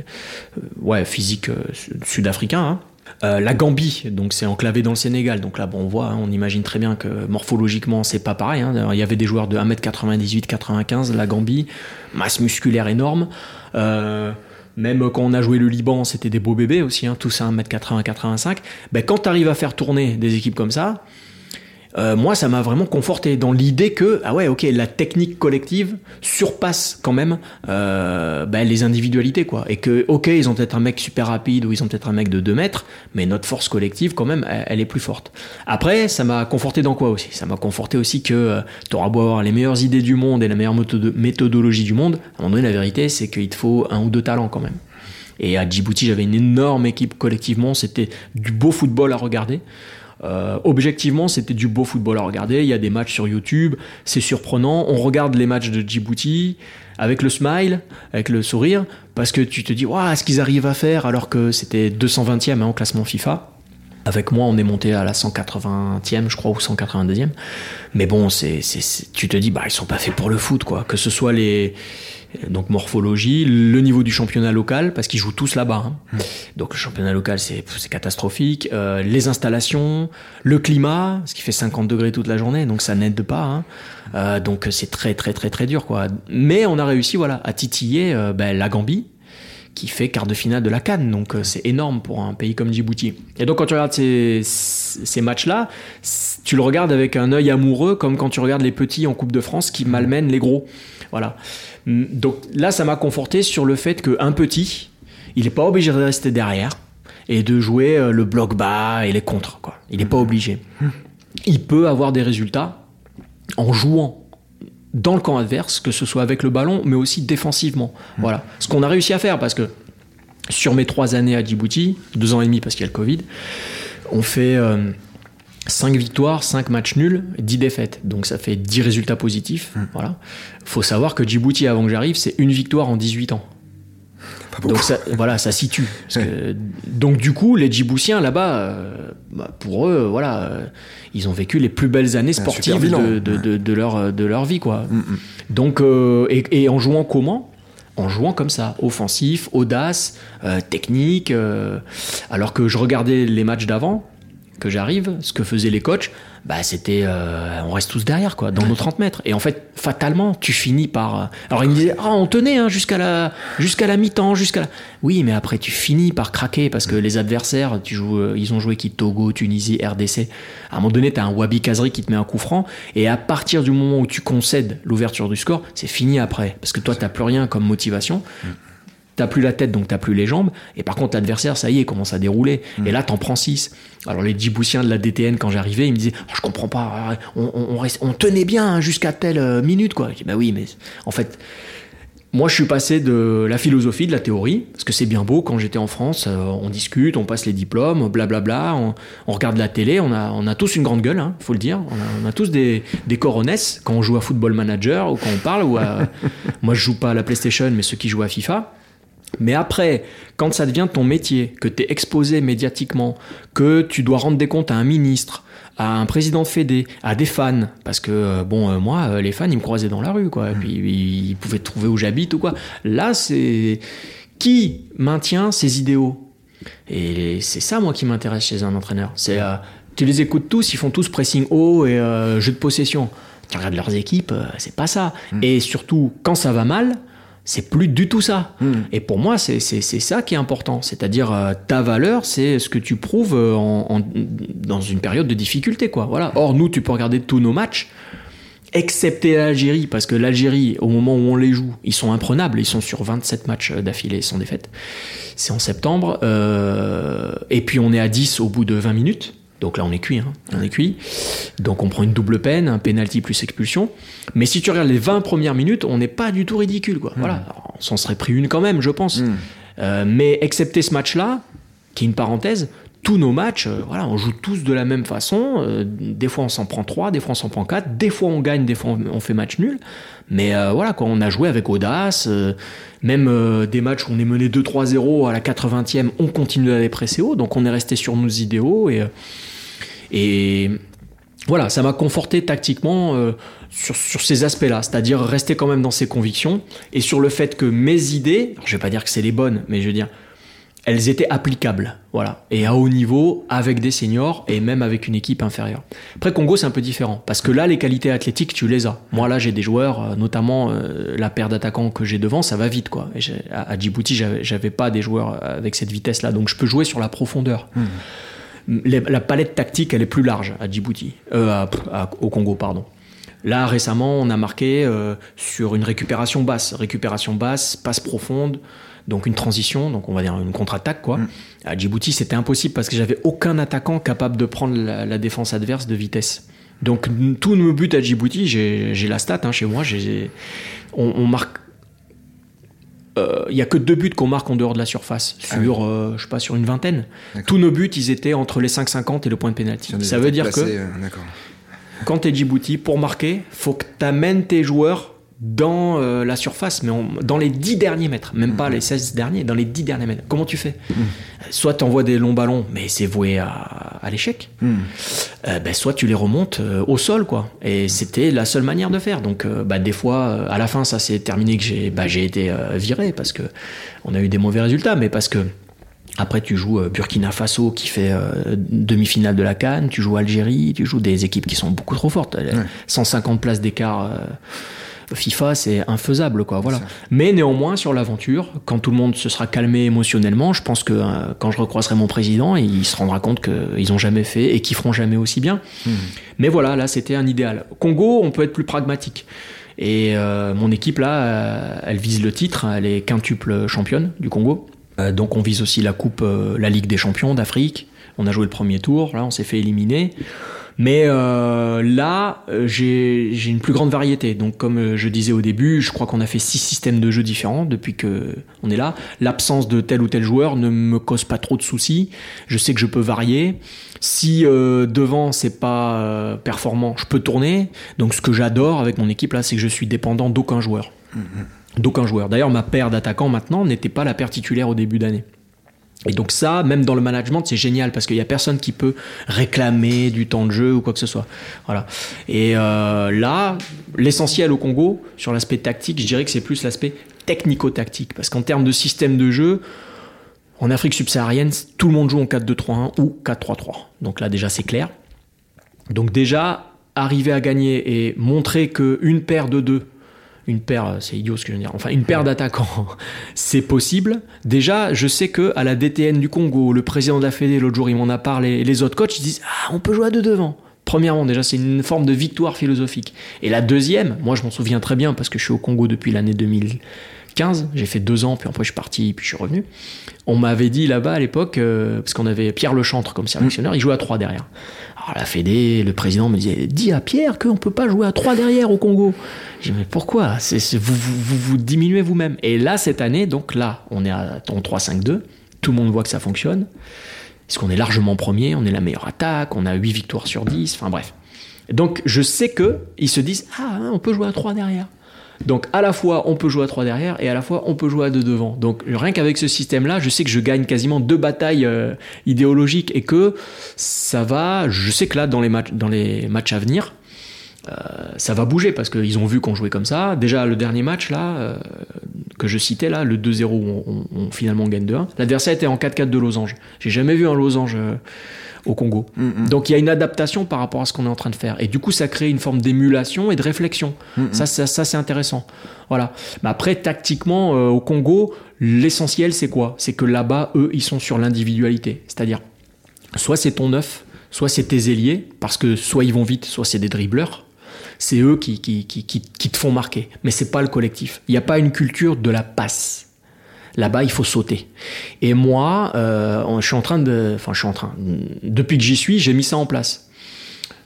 euh, ouais physique euh, sud-africain. Hein. la Gambie, donc c'est enclavé dans le Sénégal. Donc là, bon, on voit, hein, on imagine très bien que morphologiquement, c'est pas pareil. Hein. Il y avait des joueurs de 1m98-95, la Gambie, masse musculaire énorme. Euh, même quand on a joué le Liban, c'était des beaux bébés aussi, hein, tous à 1m80-85. Ben, quand tu arrives à faire tourner des équipes comme ça, euh, moi, ça m'a vraiment conforté dans l'idée que, ah ouais, ok, la technique collective surpasse quand même euh, ben, les individualités, quoi. Et que, ok, ils ont peut-être un mec super rapide ou ils ont peut-être un mec de 2 mètres, mais notre force collective, quand même, elle, est plus forte. Après, ça m'a conforté dans quoi aussi? Ça m'a conforté aussi que euh, tu beau avoir les meilleures idées du monde et la meilleure méthodologie du monde, à un moment donné, la vérité, c'est qu'il te faut un ou deux talents quand même. Et à Djibouti, j'avais une énorme équipe collectivement, c'était du beau football à regarder. Euh, objectivement, c'était du beau football à regarder. Il y a des matchs sur YouTube, c'est surprenant. On regarde les matchs de Djibouti avec le smile, avec le sourire, parce que tu te dis, waouh, ce qu'ils arrivent à faire alors que c'était 220e hein, au classement FIFA. Avec moi, on est monté à la 180e, je crois, ou 182e. Mais bon, c'est, tu te dis, bah, ils sont pas faits pour le foot, quoi. Que ce soit les, donc morphologie, le niveau du championnat local, parce qu'ils jouent tous là-bas. Hein. Hmm. Donc le championnat local, c'est catastrophique. Euh, les installations, le climat, ce qui fait 50 degrés toute la journée, donc ça n'aide pas. Hein. Euh, donc c'est très très très très dur. quoi. Mais on a réussi voilà, à titiller euh, ben, la Gambie, qui fait quart de finale de la Cannes. Donc c'est énorme pour un pays comme Djibouti. Et donc quand tu regardes ces, ces matchs-là, tu le regardes avec un œil amoureux, comme quand tu regardes les petits en Coupe de France qui malmènent les gros. Voilà. Mm, donc là, ça m'a conforté sur le fait qu'un petit, il n'est pas obligé de rester derrière et de jouer euh, le bloc bas et les contres. Quoi. Il n'est pas obligé. Il peut avoir des résultats en jouant dans le camp adverse, que ce soit avec le ballon, mais aussi défensivement. Voilà. Ce qu'on a réussi à faire, parce que sur mes trois années à Djibouti, deux ans et demi parce qu'il y a le Covid, on fait... Euh, 5 victoires, 5 matchs nuls, 10 défaites. Donc ça fait 10 résultats positifs. Il hmm. Voilà. Faut savoir que Djibouti, avant que j'arrive, c'est une victoire en 18 ans. Donc ça, voilà, ça situe. donc du coup, les Djiboutiens là-bas, euh, bah, pour eux, voilà, euh, ils ont vécu les plus belles années sportives de, leur, de leur vie, quoi. Hmm, hmm. Donc euh, et, en jouant comment? En jouant comme ça, offensif, audace, technique. alors que je regardais les matchs d'avant, que j'arrive, ce que faisaient les coachs, bah c'était euh, on reste tous derrière quoi, dans nos 30 mètres. Et en fait, fatalement, tu finis par. Euh, alors ils me disaient ah on tenait hein, jusqu'à la jusqu'à la mi-temps, jusqu'à la. Oui, mais après tu finis par craquer parce que les adversaires, tu joues, euh, ils ont joué qui? Togo, Tunisie, RDC. À un moment donné, t'as un Wabi Kazri qui te met un coup franc et à partir du moment où tu concèdes l'ouverture du score, c'est fini après parce que toi t'as plus rien comme motivation. T'as plus la tête, donc t'as plus les jambes. Et par contre, l'adversaire, ça y est, commence à dérouler. Mm. Et là, t'en prends 6. Alors, les Djiboutiens de la DTN, quand j'arrivais, ils me disaient oh, Je comprends pas, on, tenait bien hein, jusqu'à telle euh, minute, quoi. Je dis Bah oui, mais en fait. Moi, je suis passé de la philosophie, de la théorie, parce que c'est bien beau. Quand j'étais en France, euh, on discute, on passe les diplômes, blablabla, on, on regarde la télé, on a, on a tous une grande gueule, hein, faut le dire. On a, tous des, des coronesses quand on joue à Football Manager ou quand on parle. Ou à... Moi, je joue pas à la PlayStation, mais ceux qui jouent à FIFA. Mais après, quand ça devient ton métier, que tu es exposé médiatiquement, que tu dois rendre des comptes à un ministre, à un président de Fédé, à des fans, parce que, euh, bon, euh, moi, euh, les fans, ils me croisaient dans la rue, quoi, et puis ils pouvaient trouver où j'habite ou quoi. Là, c'est qui maintient ses idéaux? Et c'est ça, moi, qui m'intéresse chez un entraîneur. C'est, tu les écoutes tous, ils font tous pressing haut et jeu de possession. Tu regardes leurs équipes, c'est pas ça. Mm. Et surtout, quand ça va mal, c'est plus du tout ça. Hmm. Et pour moi, c'est ça qui est important. C'est-à-dire, euh, ta valeur, c'est ce que tu prouves euh, en, dans une période de difficulté. Quoi. Voilà. Or, nous, tu peux regarder tous nos matchs, excepté l'Algérie, parce que l'Algérie, au moment où on les joue, ils sont imprenables. Ils sont sur 27 matchs d'affilée sans défaite. C'est en septembre. Euh, et puis, on est à 10 au bout de 20 minutes. Donc là, on est cuit. Hein. On est cuit. Donc on prend une double peine, un penalty plus expulsion. Mais si tu regardes les 20 premières minutes, on n'est pas du tout ridicule. Quoi. Hmm. Voilà. on s'en serait pris une quand même, je pense. Hmm. Euh, mais excepté ce match-là, qui est une parenthèse, tous nos matchs, euh, voilà, on joue tous de la même façon. Euh, des fois, on s'en prend 3, des fois, on s'en prend 4. Des fois, on gagne, des fois, on fait match nul. Mais voilà, quoi, on a joué avec audace. même des matchs où on est mené 2-3-0 à la 80e, on continue d'aller presser haut. Donc, on est resté sur nos idéaux. Et voilà, ça m'a conforté tactiquement euh, sur, ces aspects-là, c'est-à-dire rester quand même dans ses convictions et sur le fait que mes idées, je vais pas dire que c'est les bonnes, mais je veux dire, elles étaient applicables, voilà, et à haut niveau avec des seniors et même avec une équipe inférieure. Après Congo c'est un peu différent parce que là les qualités athlétiques tu les as. Moi là j'ai des joueurs, euh, notamment euh, la paire d'attaquants que j'ai devant, ça va vite quoi. Et à, Djibouti j'avais pas des joueurs avec cette vitesse là, donc je peux jouer sur la profondeur. Mmh la palette tactique, elle est plus large à Djibouti, euh, au Congo, pardon. Là, récemment, on a marqué euh, sur une récupération basse. Récupération basse, passe profonde, donc une transition, donc on va dire une contre-attaque, quoi. Mm. À Djibouti, c'était impossible parce que j'avais aucun attaquant capable de prendre la, défense adverse de vitesse. Donc, tous nos buts à Djibouti, j'ai la stat hein, chez moi, on, on marque il euh, n'y a que deux buts qu'on marque en dehors de la surface ah sur euh, je sais pas sur une vingtaine. Tous nos buts ils étaient entre les 5,50 et le point de pénalty. Ça veut dire que euh, quand tu es Djibouti pour marquer, faut que tu amènes tes joueurs dans euh, la surface, mais dans les 10 derniers mètres, même pas mhm. les 16 derniers, dans les 10 derniers mètres. Comment tu fais mhm. Soit tu envoies des longs ballons, mais c'est voué à, l'échec, euh, ben, soit tu les remontes euh, au sol, quoi. Et c'était la seule manière de faire. Donc, bah, des fois, à la fin, ça s'est terminé que j'ai bah, été viré parce que on a eu des mauvais résultats, mais parce que après, tu joues Burkina Faso qui fait demi-finale de la Cannes, tu joues Algérie, tu joues des équipes qui sont beaucoup trop fortes. 150 places d'écart FIFA, c'est infaisable, quoi. Voilà. Mais néanmoins, sur l'aventure, quand tout le monde se sera calmé émotionnellement, je pense que euh, quand je recroiserai mon président, il se rendra compte qu'ils ont jamais fait et qu'ils feront jamais aussi bien. Hmm. Mais voilà, là, c'était un idéal. Congo, on peut être plus pragmatique. Et euh, mon équipe, là, euh, elle vise le titre. Elle est quintuple championne du Congo. donc on vise aussi la Coupe, la Ligue des champions d'Afrique. On a joué le premier tour, là, on s'est fait éliminer. Mais euh, là, euh, j'ai une plus grande variété. Donc, comme euh, je disais au début, je crois qu'on a fait six systèmes de jeu différents depuis que on est là. L'absence de tel ou tel joueur ne me cause pas trop de soucis. Je sais que je peux varier. Si euh, devant c'est pas euh, performant, je peux tourner. Donc, ce que j'adore avec mon équipe là, c'est que je suis dépendant d'aucun joueur. Mm-hmm. D'aucun joueur. D'ailleurs, ma paire d'attaquants maintenant n'était pas la paire titulaire au début d'année. Et donc ça, même dans le management, c'est génial parce qu'il n'y a personne qui peut réclamer du temps de jeu ou quoi que ce soit. Voilà. Et euh, là, l'essentiel au Congo, sur l'aspect tactique, je dirais que c'est plus l'aspect technico-tactique. Parce qu'en termes de système de jeu, En Afrique subsaharienne, tout le monde joue en 4-2-3-1 ou 4-3-3. Donc là déjà c'est clair. Donc déjà, arriver à gagner et montrer qu'une paire de deux, une paire, c'est idiot ce que je veux dire, enfin une paire d'attaquants, c'est possible. Déjà, je sais que à la DTN du Congo, le président de la Fédé, l'autre jour, il m'en a parlé, les autres coachs, ils disent Ah, on peut jouer à deux devant. Premièrement, déjà, c'est une forme de victoire philosophique. Et la deuxième, moi je m'en souviens très bien parce que je suis au Congo depuis l'année 2015, j'ai fait deux ans, puis après je suis parti, puis je suis revenu. On m'avait dit là-bas à l'époque, euh, parce qu'on avait Pierre Lechantre comme sélectionneur, il jouait à trois derrière. Alors la Fédé, le président me disait Dis à Pierre qu'on peut pas jouer à trois derrière au Congo. J'ai dit Mais pourquoi? Vous, vous, diminuez vous-même. Et là, cette année, donc là, on est à ton 3-5-2, tout le monde voit que ça fonctionne. Parce qu'on est largement premier, on est la meilleure attaque, on a 8 victoires sur 10, enfin bref. Donc je sais que ils se disent ah hein, on peut jouer à 3 derrière. Donc à la fois on peut jouer à 3 derrière et à la fois on peut jouer à 2 devant. Donc rien qu'avec ce système-là, je sais que je gagne quasiment deux batailles euh, idéologiques et que ça va. Je sais que là dans les matchs, dans les matchs à venir, euh, ça va bouger parce qu'ils ont vu qu'on jouait comme ça. Déjà le dernier match là euh, que je citais là, le 2-0 où on, on, finalement gagne 2-1. L'adversaire était en 4-4 de losange. J'ai jamais vu un losange au Congo. Mm -hmm. Donc il y a une adaptation par rapport à ce qu'on est en train de faire. Et du coup, ça crée une forme d'émulation et de réflexion. Mm -hmm. Ça, ça, ça c'est intéressant. Voilà. Mais après, tactiquement, euh, au Congo, l'essentiel, c'est quoi? C'est que là-bas, eux, ils sont sur l'individualité. C'est-à-dire, soit c'est ton neuf, soit c'est tes ailiers, parce que soit ils vont vite, soit c'est des dribbleurs c'est eux qui, qui, qui, qui, te font marquer. Mais c'est pas le collectif. Il n'y a pas une culture de la passe. Là-bas, il faut sauter. Et moi, euh, je suis en train de. Depuis que j'y suis, j'ai mis ça en place.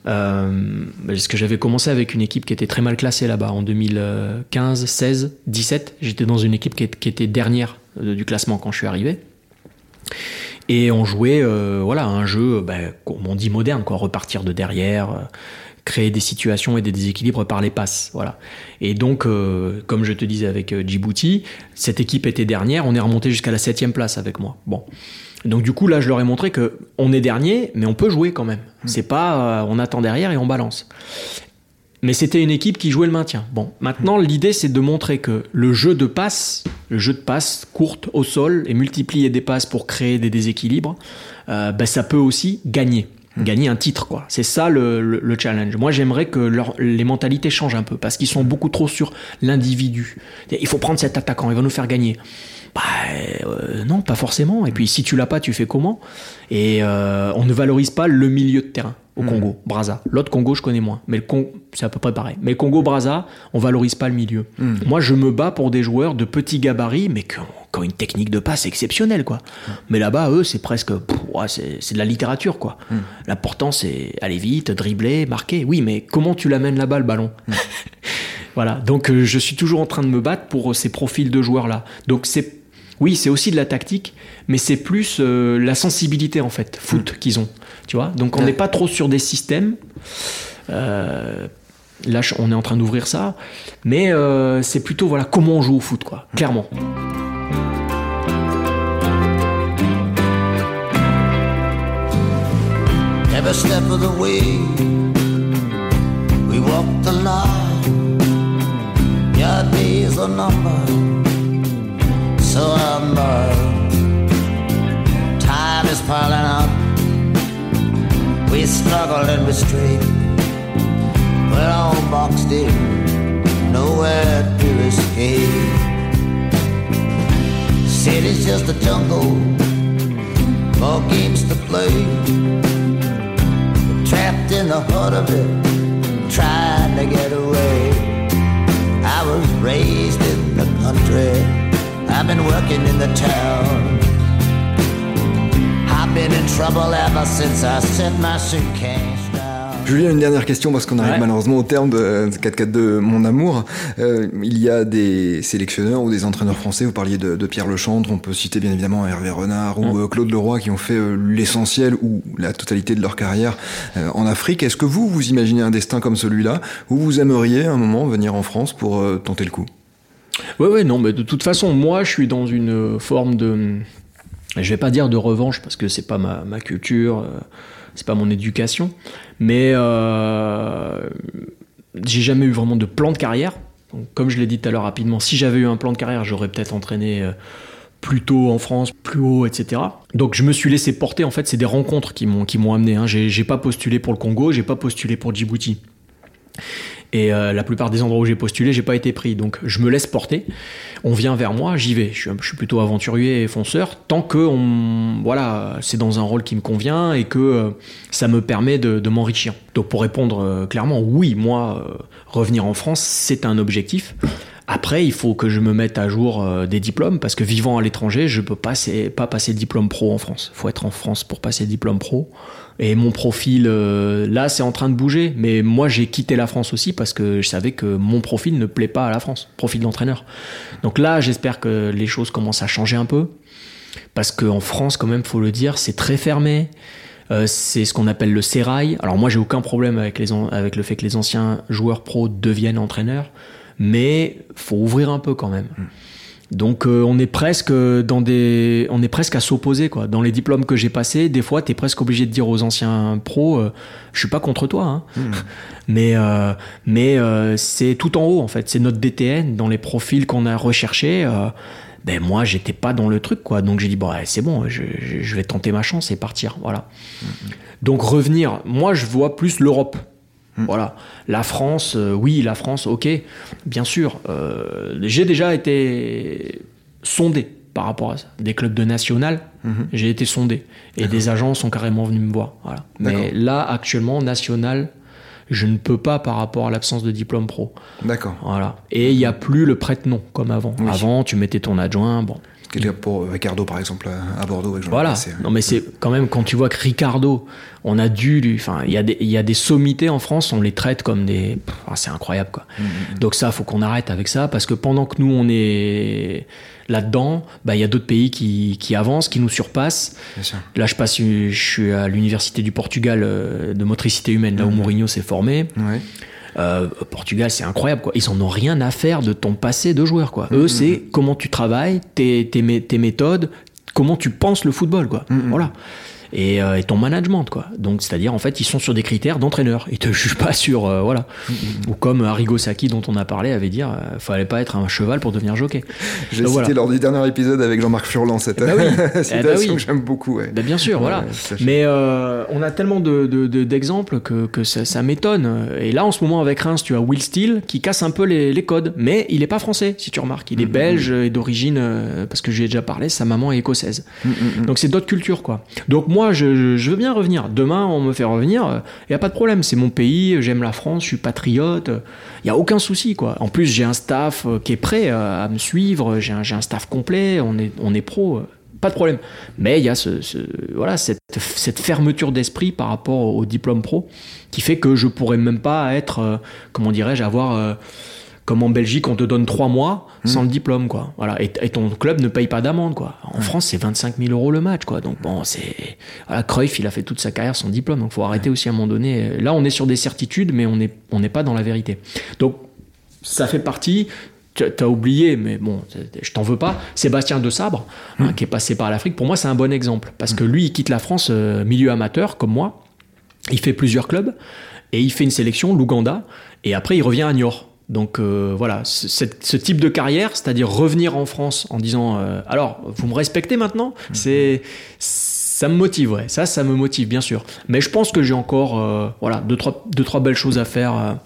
Euh, parce que j'avais commencé avec une équipe qui était très mal classée là-bas en 2015, 16, 17. J'étais dans une équipe qui, était dernière du classement quand je suis arrivé. Et on jouait, euh, voilà, un jeu, ben, comme on dit moderne, quoi, repartir de derrière, créer des situations et des déséquilibres par les passes. Voilà. Et donc, euh, comme je te disais avec euh, Djibouti, cette équipe était dernière, on est remonté jusqu'à la septième place avec moi. Bon. Donc du coup, là, je leur ai montré que on est dernier, mais on peut jouer quand même. Mmh. C'est pas, euh, on attend derrière et on balance. Mais c'était une équipe qui jouait le maintien. Bon, maintenant, mmh. l'idée, c'est de montrer que le jeu de passe, le jeu de passe courte au sol et multiplier des passes pour créer des déséquilibres, euh, ben, ça peut aussi gagner gagner un titre quoi. C'est ça le, le, le, challenge. Moi j'aimerais que les mentalités changent un peu parce qu'ils sont beaucoup trop sur l'individu. Il faut prendre cet attaquant il va nous faire gagner bah euh, non pas forcément et puis si tu l'as pas tu fais comment? Et euh, on ne valorise pas le milieu de terrain au Congo, mmh. Braza. L'autre Congo, je connais moins, mais le Congo, c'est à peu près pareil. Mais Congo, Braza, on valorise pas le milieu. Mmh. Moi, je me bats pour des joueurs de petits gabarits, mais qui ont, qui ont une technique de passe exceptionnelle, quoi. Mmh. Mais là-bas, eux, c'est presque, ouais, c'est de la littérature, quoi. L'important, c'est aller vite, dribbler, marquer. Oui, mais comment tu l'amènes là-bas, le ballon? Voilà. Donc, euh, je suis toujours en train de me battre pour ces profils de joueurs-là. Donc, c'est oui, c'est aussi de la tactique, mais c'est plus euh, la sensibilité en fait, foot mmh. qu'ils ont. Tu vois Donc on n'est ouais. pas trop sur des systèmes. Euh, là, on est en train d'ouvrir ça, mais euh, c'est plutôt voilà comment on joue au foot, quoi. Clairement. Every step of the way, we walk the line. Your days are numbered. So I'm Time is piling up. We struggled and we strayed. We're all boxed in, nowhere to escape. City's just a jungle, more games to play. Trapped in the heart of it, trying to get away. I was raised in the country. I've been working in the town. I've been in trouble ever since I set my suitcase. Julien, une dernière question parce qu'on arrive ouais. malheureusement au terme de 4-4-2 Mon Amour. Euh, il y a des sélectionneurs ou des entraîneurs français, vous parliez de, de Pierre Lechantre, on peut citer bien évidemment Hervé Renard ou euh, Claude Leroy qui ont fait euh, l'essentiel ou la totalité de leur carrière euh, en Afrique. Est-ce que vous, vous imaginez un destin comme celui-là ou vous aimeriez un moment venir en France pour euh, tenter le coup? Ouais, ouais, non, mais de toute façon, moi, je suis dans une forme de. Je vais pas dire de revanche parce que c'est pas ma, ma culture, euh, c'est pas mon éducation, mais euh, j'ai jamais eu vraiment de plan de carrière. Donc, comme je l'ai dit tout à l'heure rapidement, si j'avais eu un plan de carrière, j'aurais peut-être entraîné euh, plus tôt en France, plus haut, etc. Donc je me suis laissé porter. En fait, c'est des rencontres qui m'ont qui m'ont amené. Hein. J'ai pas postulé pour le Congo, j'ai pas postulé pour Djibouti. Et euh, la plupart des endroits où j'ai postulé, j'ai pas été pris. Donc je me laisse porter. On vient vers moi, j'y vais. Je suis, plutôt aventurier et fonceur. Tant que voilà, c'est dans un rôle qui me convient et que euh, ça me permet de, m'enrichir. Donc pour répondre euh, clairement, oui, moi, revenir en France, c'est un objectif. Après, il faut que je me mette à jour des diplômes parce que vivant à l'étranger, je peux pas, pas passer diplôme pro en France. Il faut être en France pour passer diplôme pro. Et mon profil, euh, là, c'est en train de bouger. Mais moi, j'ai quitté la France aussi parce que je savais que mon profil ne plaît pas à la France, profil d'entraîneur. Donc là, j'espère que les choses commencent à changer un peu. Parce qu'en France, quand même, faut le dire, c'est très fermé. Euh, c'est ce qu'on appelle le sérail. Alors moi, j'ai aucun problème avec, les avec le fait que les anciens joueurs pros deviennent entraîneurs. Mais faut ouvrir un peu quand même. Mmh. Donc euh, on est presque dans des, on est presque à s'opposer quoi. Dans les diplômes que j'ai passés, des fois tu es presque obligé de dire aux anciens pros, euh, je suis pas contre toi, hein. hmm. mais euh, mais c'est tout en haut en fait. C'est notre DTN dans les profils qu'on a recherchés. ben moi j'étais pas dans le truc quoi. Donc j'ai dit bon c'est bon, je, je, vais tenter ma chance et partir. Voilà. Hmm. Donc revenir, moi je vois plus l'Europe. Hmm. Voilà. La France, euh, oui, la France, ok, bien sûr. Euh, j'ai déjà été sondé par rapport à ça. Des clubs de national, mhm. j'ai été sondé. Et des agents sont carrément venus me voir. Voilà. Mais là, actuellement, national, je ne peux pas par rapport à l'absence de diplôme pro. D'accord. Voilà. Et il n'y a plus le prête-nom comme avant. Avant, tu mettais ton adjoint. Bon, pour Ricardo, par exemple, à Bordeaux. Voilà. Non, mais c'est quand même quand tu vois que Ricardo, on a dû, enfin, il y a des, il y a des sommités en France, on les traite comme des, ah, c'est incroyable quoi. Mm, mm, mm. Donc ça, faut qu'on arrête avec ça parce que pendant que nous on est là-dedans, bah, il y a d'autres pays qui, qui, avancent, qui nous surpassent. Là, je passe, je suis à l'université du Portugal euh, de motricité humaine, là où Mourinho s'est formé. Ouais. Euh, Portugal, c'est incroyable, quoi. Ils en ont rien à faire de ton passé de joueur, quoi. Eux, mm-hmm. c'est comment tu travailles, tes, tes, tes, méthodes, comment tu penses le football, quoi. Mm-hmm. Voilà. Euh, et, ton management quoi. Donc c'est-à-dire en fait ils sont sur des critères d'entraîneur, ils te jugent pas sur euh, voilà. Ou comme Arrigo Sacchi dont on a parlé avait dit euh, fallait pas être un cheval pour devenir jockey. J'ai cité lors du dernier épisode avec Jean-Marc Furlan cette eh ben eh ben que j'aime beaucoup. Ouais. Ben bien sûr voilà. Mais on a tellement d'exemples de, que, ça, m'étonne. Et là en ce moment avec Reims tu as Will Steele qui casse un peu les, codes, mais il est pas français si tu remarques, il est belge et d'origine parce que j'ai déjà parlé, sa maman est écossaise. Donc c'est d'autres cultures quoi. Donc moi moi, je, veux bien revenir. Demain, on me fait revenir. Il euh, n'y a pas de problème. C'est mon pays. J'aime la France. Je suis patriote. Il n'y a aucun souci, quoi. En plus, j'ai un staff euh, qui est prêt euh, à me suivre. J'ai un, staff complet. On est, on est pro. Pas de problème. Mais il y a ce, voilà, cette, cette fermeture d'esprit par rapport au diplôme pro qui fait que je pourrais même pas être, comment dirais-je, avoir comme en Belgique, on te donne trois mois sans hmm. le diplôme, quoi. Voilà. Et, ton club ne paye pas d'amende, quoi. En France, c'est 25 000 euros le match, quoi. Donc bon, c'est voilà, Cruyff, il a fait toute sa carrière sans diplôme, donc faut arrêter aussi à un moment donné. Là, on est sur des certitudes, mais on n'est on n'est pas dans la vérité. Donc ça fait partie. Tu as oublié, mais bon, je t'en veux pas. Sébastien De Sabre, hein, hmm. qui est passé par l'Afrique, pour moi, c'est un bon exemple. Parce que lui, il quitte la France euh, milieu amateur, comme moi. Il fait plusieurs clubs. Et il fait une sélection, l'Ouganda. Et après, il revient à Niort. Donc euh, voilà, ce, type de carrière, c'est-à-dire revenir en France en disant euh, alors vous me respectez maintenant, mhm. c'est ça me motive, ouais. Ça, ça me motive bien sûr. Mais je pense que j'ai encore euh, voilà deux trois deux trois belles choses à faire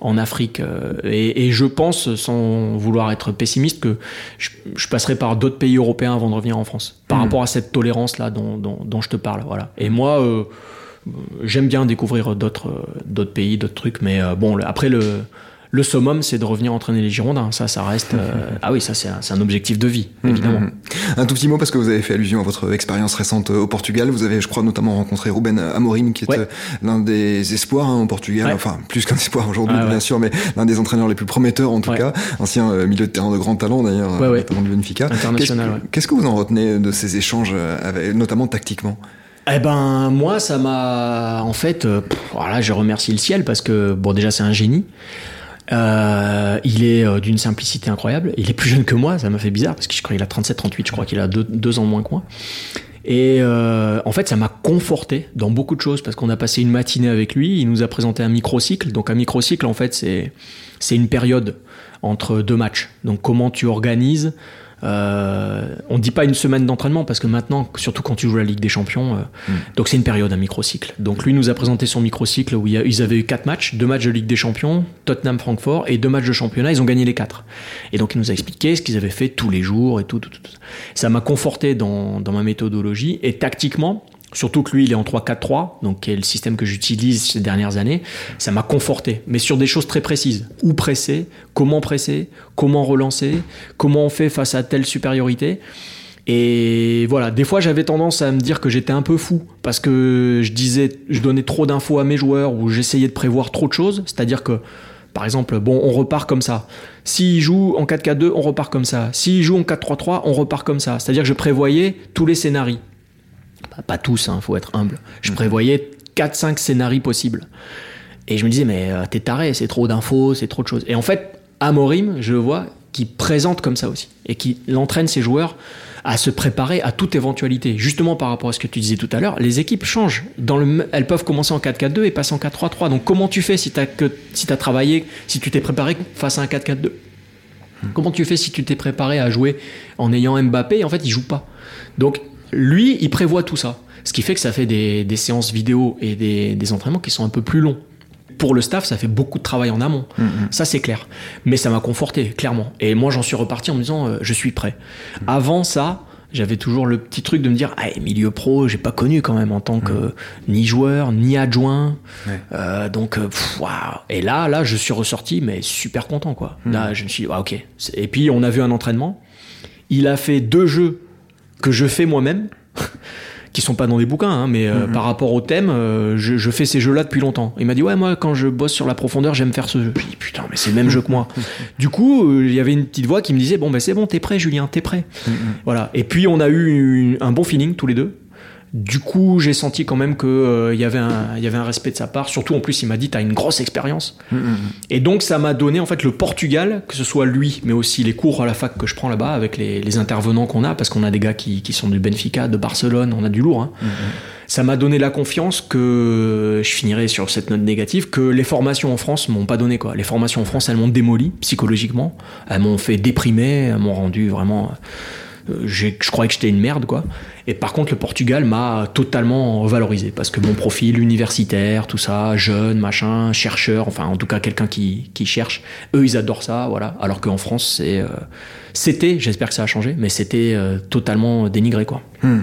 en Afrique et, je pense, sans vouloir être pessimiste, que je, passerai par d'autres pays européens avant de revenir en France. Par mhm. rapport à cette tolérance là dont, dont, je te parle, voilà. Et moi. J'aime bien découvrir d'autres d'autres pays, d'autres trucs, mais bon, après le, le summum, c'est de revenir entraîner les Girondins. Ça, ça reste. Euh, ah oui, ça, c'est un, objectif de vie, évidemment. Mmh, mmh. Un tout petit mot, parce que vous avez fait allusion à votre expérience récente au Portugal. Vous avez, je crois, notamment rencontré Ruben Amorim, qui est euh, l'un des espoirs hein, au Portugal. Enfin, plus qu'un espoir aujourd'hui, bien sûr, mais l'un des entraîneurs les plus prometteurs, en tout cas. Ancien euh, milieu de terrain de grand talent, d'ailleurs, notamment du Benfica. International, Qu'est-ce que vous en retenez de ces échanges, notamment tactiquement? Eh ben moi ça m'a en fait voilà je remercie le ciel parce que bon déjà c'est un génie euh, il est euh, d'une simplicité incroyable. Il est plus jeune que moi, ça m'a fait bizarre parce que je crois qu'il a 37-38, je crois qu'il a deux, ans moins que moi. Et euh, en fait, ça m'a conforté dans beaucoup de choses parce qu'on a passé une matinée avec lui. Il nous a présenté un microcycle. Donc un microcycle, en fait, c'est c'est une période entre deux matchs. Donc comment tu organises Euh, on dit pas une semaine d'entraînement parce que maintenant, surtout quand tu joues la Ligue des Champions, euh, Mm. donc c'est une période, un microcycle. Donc lui nous a présenté son microcycle où ils avaient eu quatre matchs, deux matchs de Ligue des Champions, Tottenham, Francfort et deux matchs de championnat. Ils ont gagné les quatre. Et donc il nous a expliqué ce qu'ils avaient fait tous les jours et tout, tout, tout. tout. Ça m'a conforté dans, dans ma méthodologie et tactiquement. Surtout que lui, il est en 3-4-3, donc qui est le système que j'utilise ces dernières années. Ça m'a conforté, mais sur des choses très précises. Où presser, comment presser, comment relancer, comment on fait face à telle supériorité. Et voilà, des fois j'avais tendance à me dire que j'étais un peu fou parce que je disais, je donnais trop d'infos à mes joueurs ou j'essayais de prévoir trop de choses. C'est-à-dire que, par exemple, bon, on repart comme ça. S'il joue en 4-4-2, on repart comme ça. S'il joue en 4-3-3, on repart comme ça. C'est-à-dire que je prévoyais tous les scénarios. Pas, pas tous, hein, faut être humble. Je prévoyais 4-5 scénarios possibles. Et je me disais, mais euh, t'es taré, c'est trop d'infos, c'est trop de choses. Et en fait, Amorim, je le vois, qui présente comme ça aussi. Et qui entraîne ses joueurs à se préparer à toute éventualité. Justement par rapport à ce que tu disais tout à l'heure, les équipes changent. Dans le, elles peuvent commencer en 4-4-2 et passer en 4-3-3. Donc comment tu fais si tu as, si as travaillé, si tu t'es préparé face à un 4-4-2 Comment tu fais si tu t'es préparé à jouer en ayant Mbappé et en fait il joue pas? Donc lui, il prévoit tout ça. Ce qui fait que ça fait des, des séances vidéo et des, des entraînements qui sont un peu plus longs. Pour le staff, ça fait beaucoup de travail en amont. Ça, c'est clair. Mais ça m'a conforté, clairement. Et moi, j'en suis reparti en me disant, euh, je suis prêt. Avant ça, j'avais toujours le petit truc de me dire, ah, milieu pro, j'ai pas connu quand même en tant que ni joueur, ni adjoint. Ouais. Euh, donc, euh, waouh. Et là, là, je suis ressorti, mais super content, quoi. Là, je me suis dit, ah, ok. Et puis, on a vu un entraînement. Il a fait deux jeux que je fais moi-même, qui sont pas dans des bouquins, hein, mais euh, par rapport au thème, euh, je, je fais ces jeux-là depuis longtemps. Il m'a dit ouais moi quand je bosse sur la profondeur j'aime faire ce jeu. Je dis putain mais c'est le même jeu que moi. du coup euh, il y avait une petite voix qui me disait bon ben c'est bon t'es prêt Julien t'es prêt. Voilà. Et puis on a eu une- un bon feeling tous les deux. Du coup, j'ai senti quand même qu'il y, avait un- il y avait un respect de sa part. Surtout, en plus, il m'a dit, t'as une grosse expérience. Et donc, ça m'a donné, en fait, le Portugal, que ce soit lui, mais aussi les cours à la fac que je prends là-bas, avec les, les intervenants qu'on a, parce qu'on a des gars qui, qui sont du Benfica, de Barcelone, on a du lourd. hein. Ça m'a donné la confiance que, je finirai sur cette note négative, que les formations en France m'ont pas donné, quoi. Les formations en France, elles m'ont démoli, psychologiquement. Elles m'ont fait déprimer, elles m'ont rendu vraiment... euh, je croyais que j'étais une merde, quoi. Et par contre, le Portugal m'a totalement valorisé parce que mon profil universitaire, tout ça, jeune, machin, chercheur, enfin, en tout cas, quelqu'un qui, qui cherche, eux, ils adorent ça, voilà. Alors qu'en France, c'est, euh, c'était, j'espère que ça a changé, mais c'était euh, totalement dénigré, quoi. Hmm.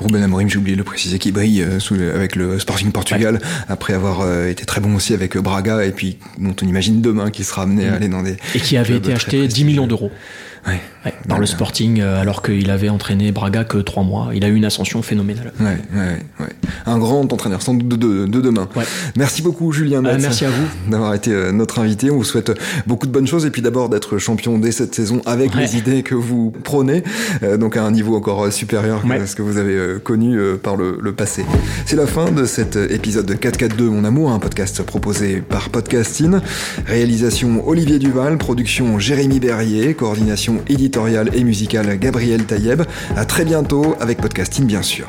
Ruben Amorim, j'ai oublié de le préciser, qui brille euh, sous le- avec le Sporting Portugal, après avoir euh, été très bon aussi avec Braga, et puis dont on imagine demain qu'il sera amené à aller dans des... Et qui avait été acheté 10 prestigieux. millions d'euros Ouais. ouais, par le Sporting, euh, alors qu'il avait entraîné Braga que 3 mois. Il a eu une ascension phénoménale. Un grand entraîneur, sans doute de, de- de demain. Merci beaucoup, Julien Metz, merci à vous. d'avoir été euh, notre invité. On vous souhaite beaucoup de bonnes choses et puis d'abord d'être champion dès cette saison avec les idées que vous prônez, euh, donc à un niveau encore euh, supérieur que ce que vous avez euh, connu euh, par le, le passé. C'est la fin de cet euh, épisode de 442 Mon Amour, un podcast proposé par Podcasting. Réalisation Olivier Duval, production Jérémy Berrier, coordination éditoriale et musicale Gabriel Taïeb. À très bientôt avec Podcasting, bien sûr.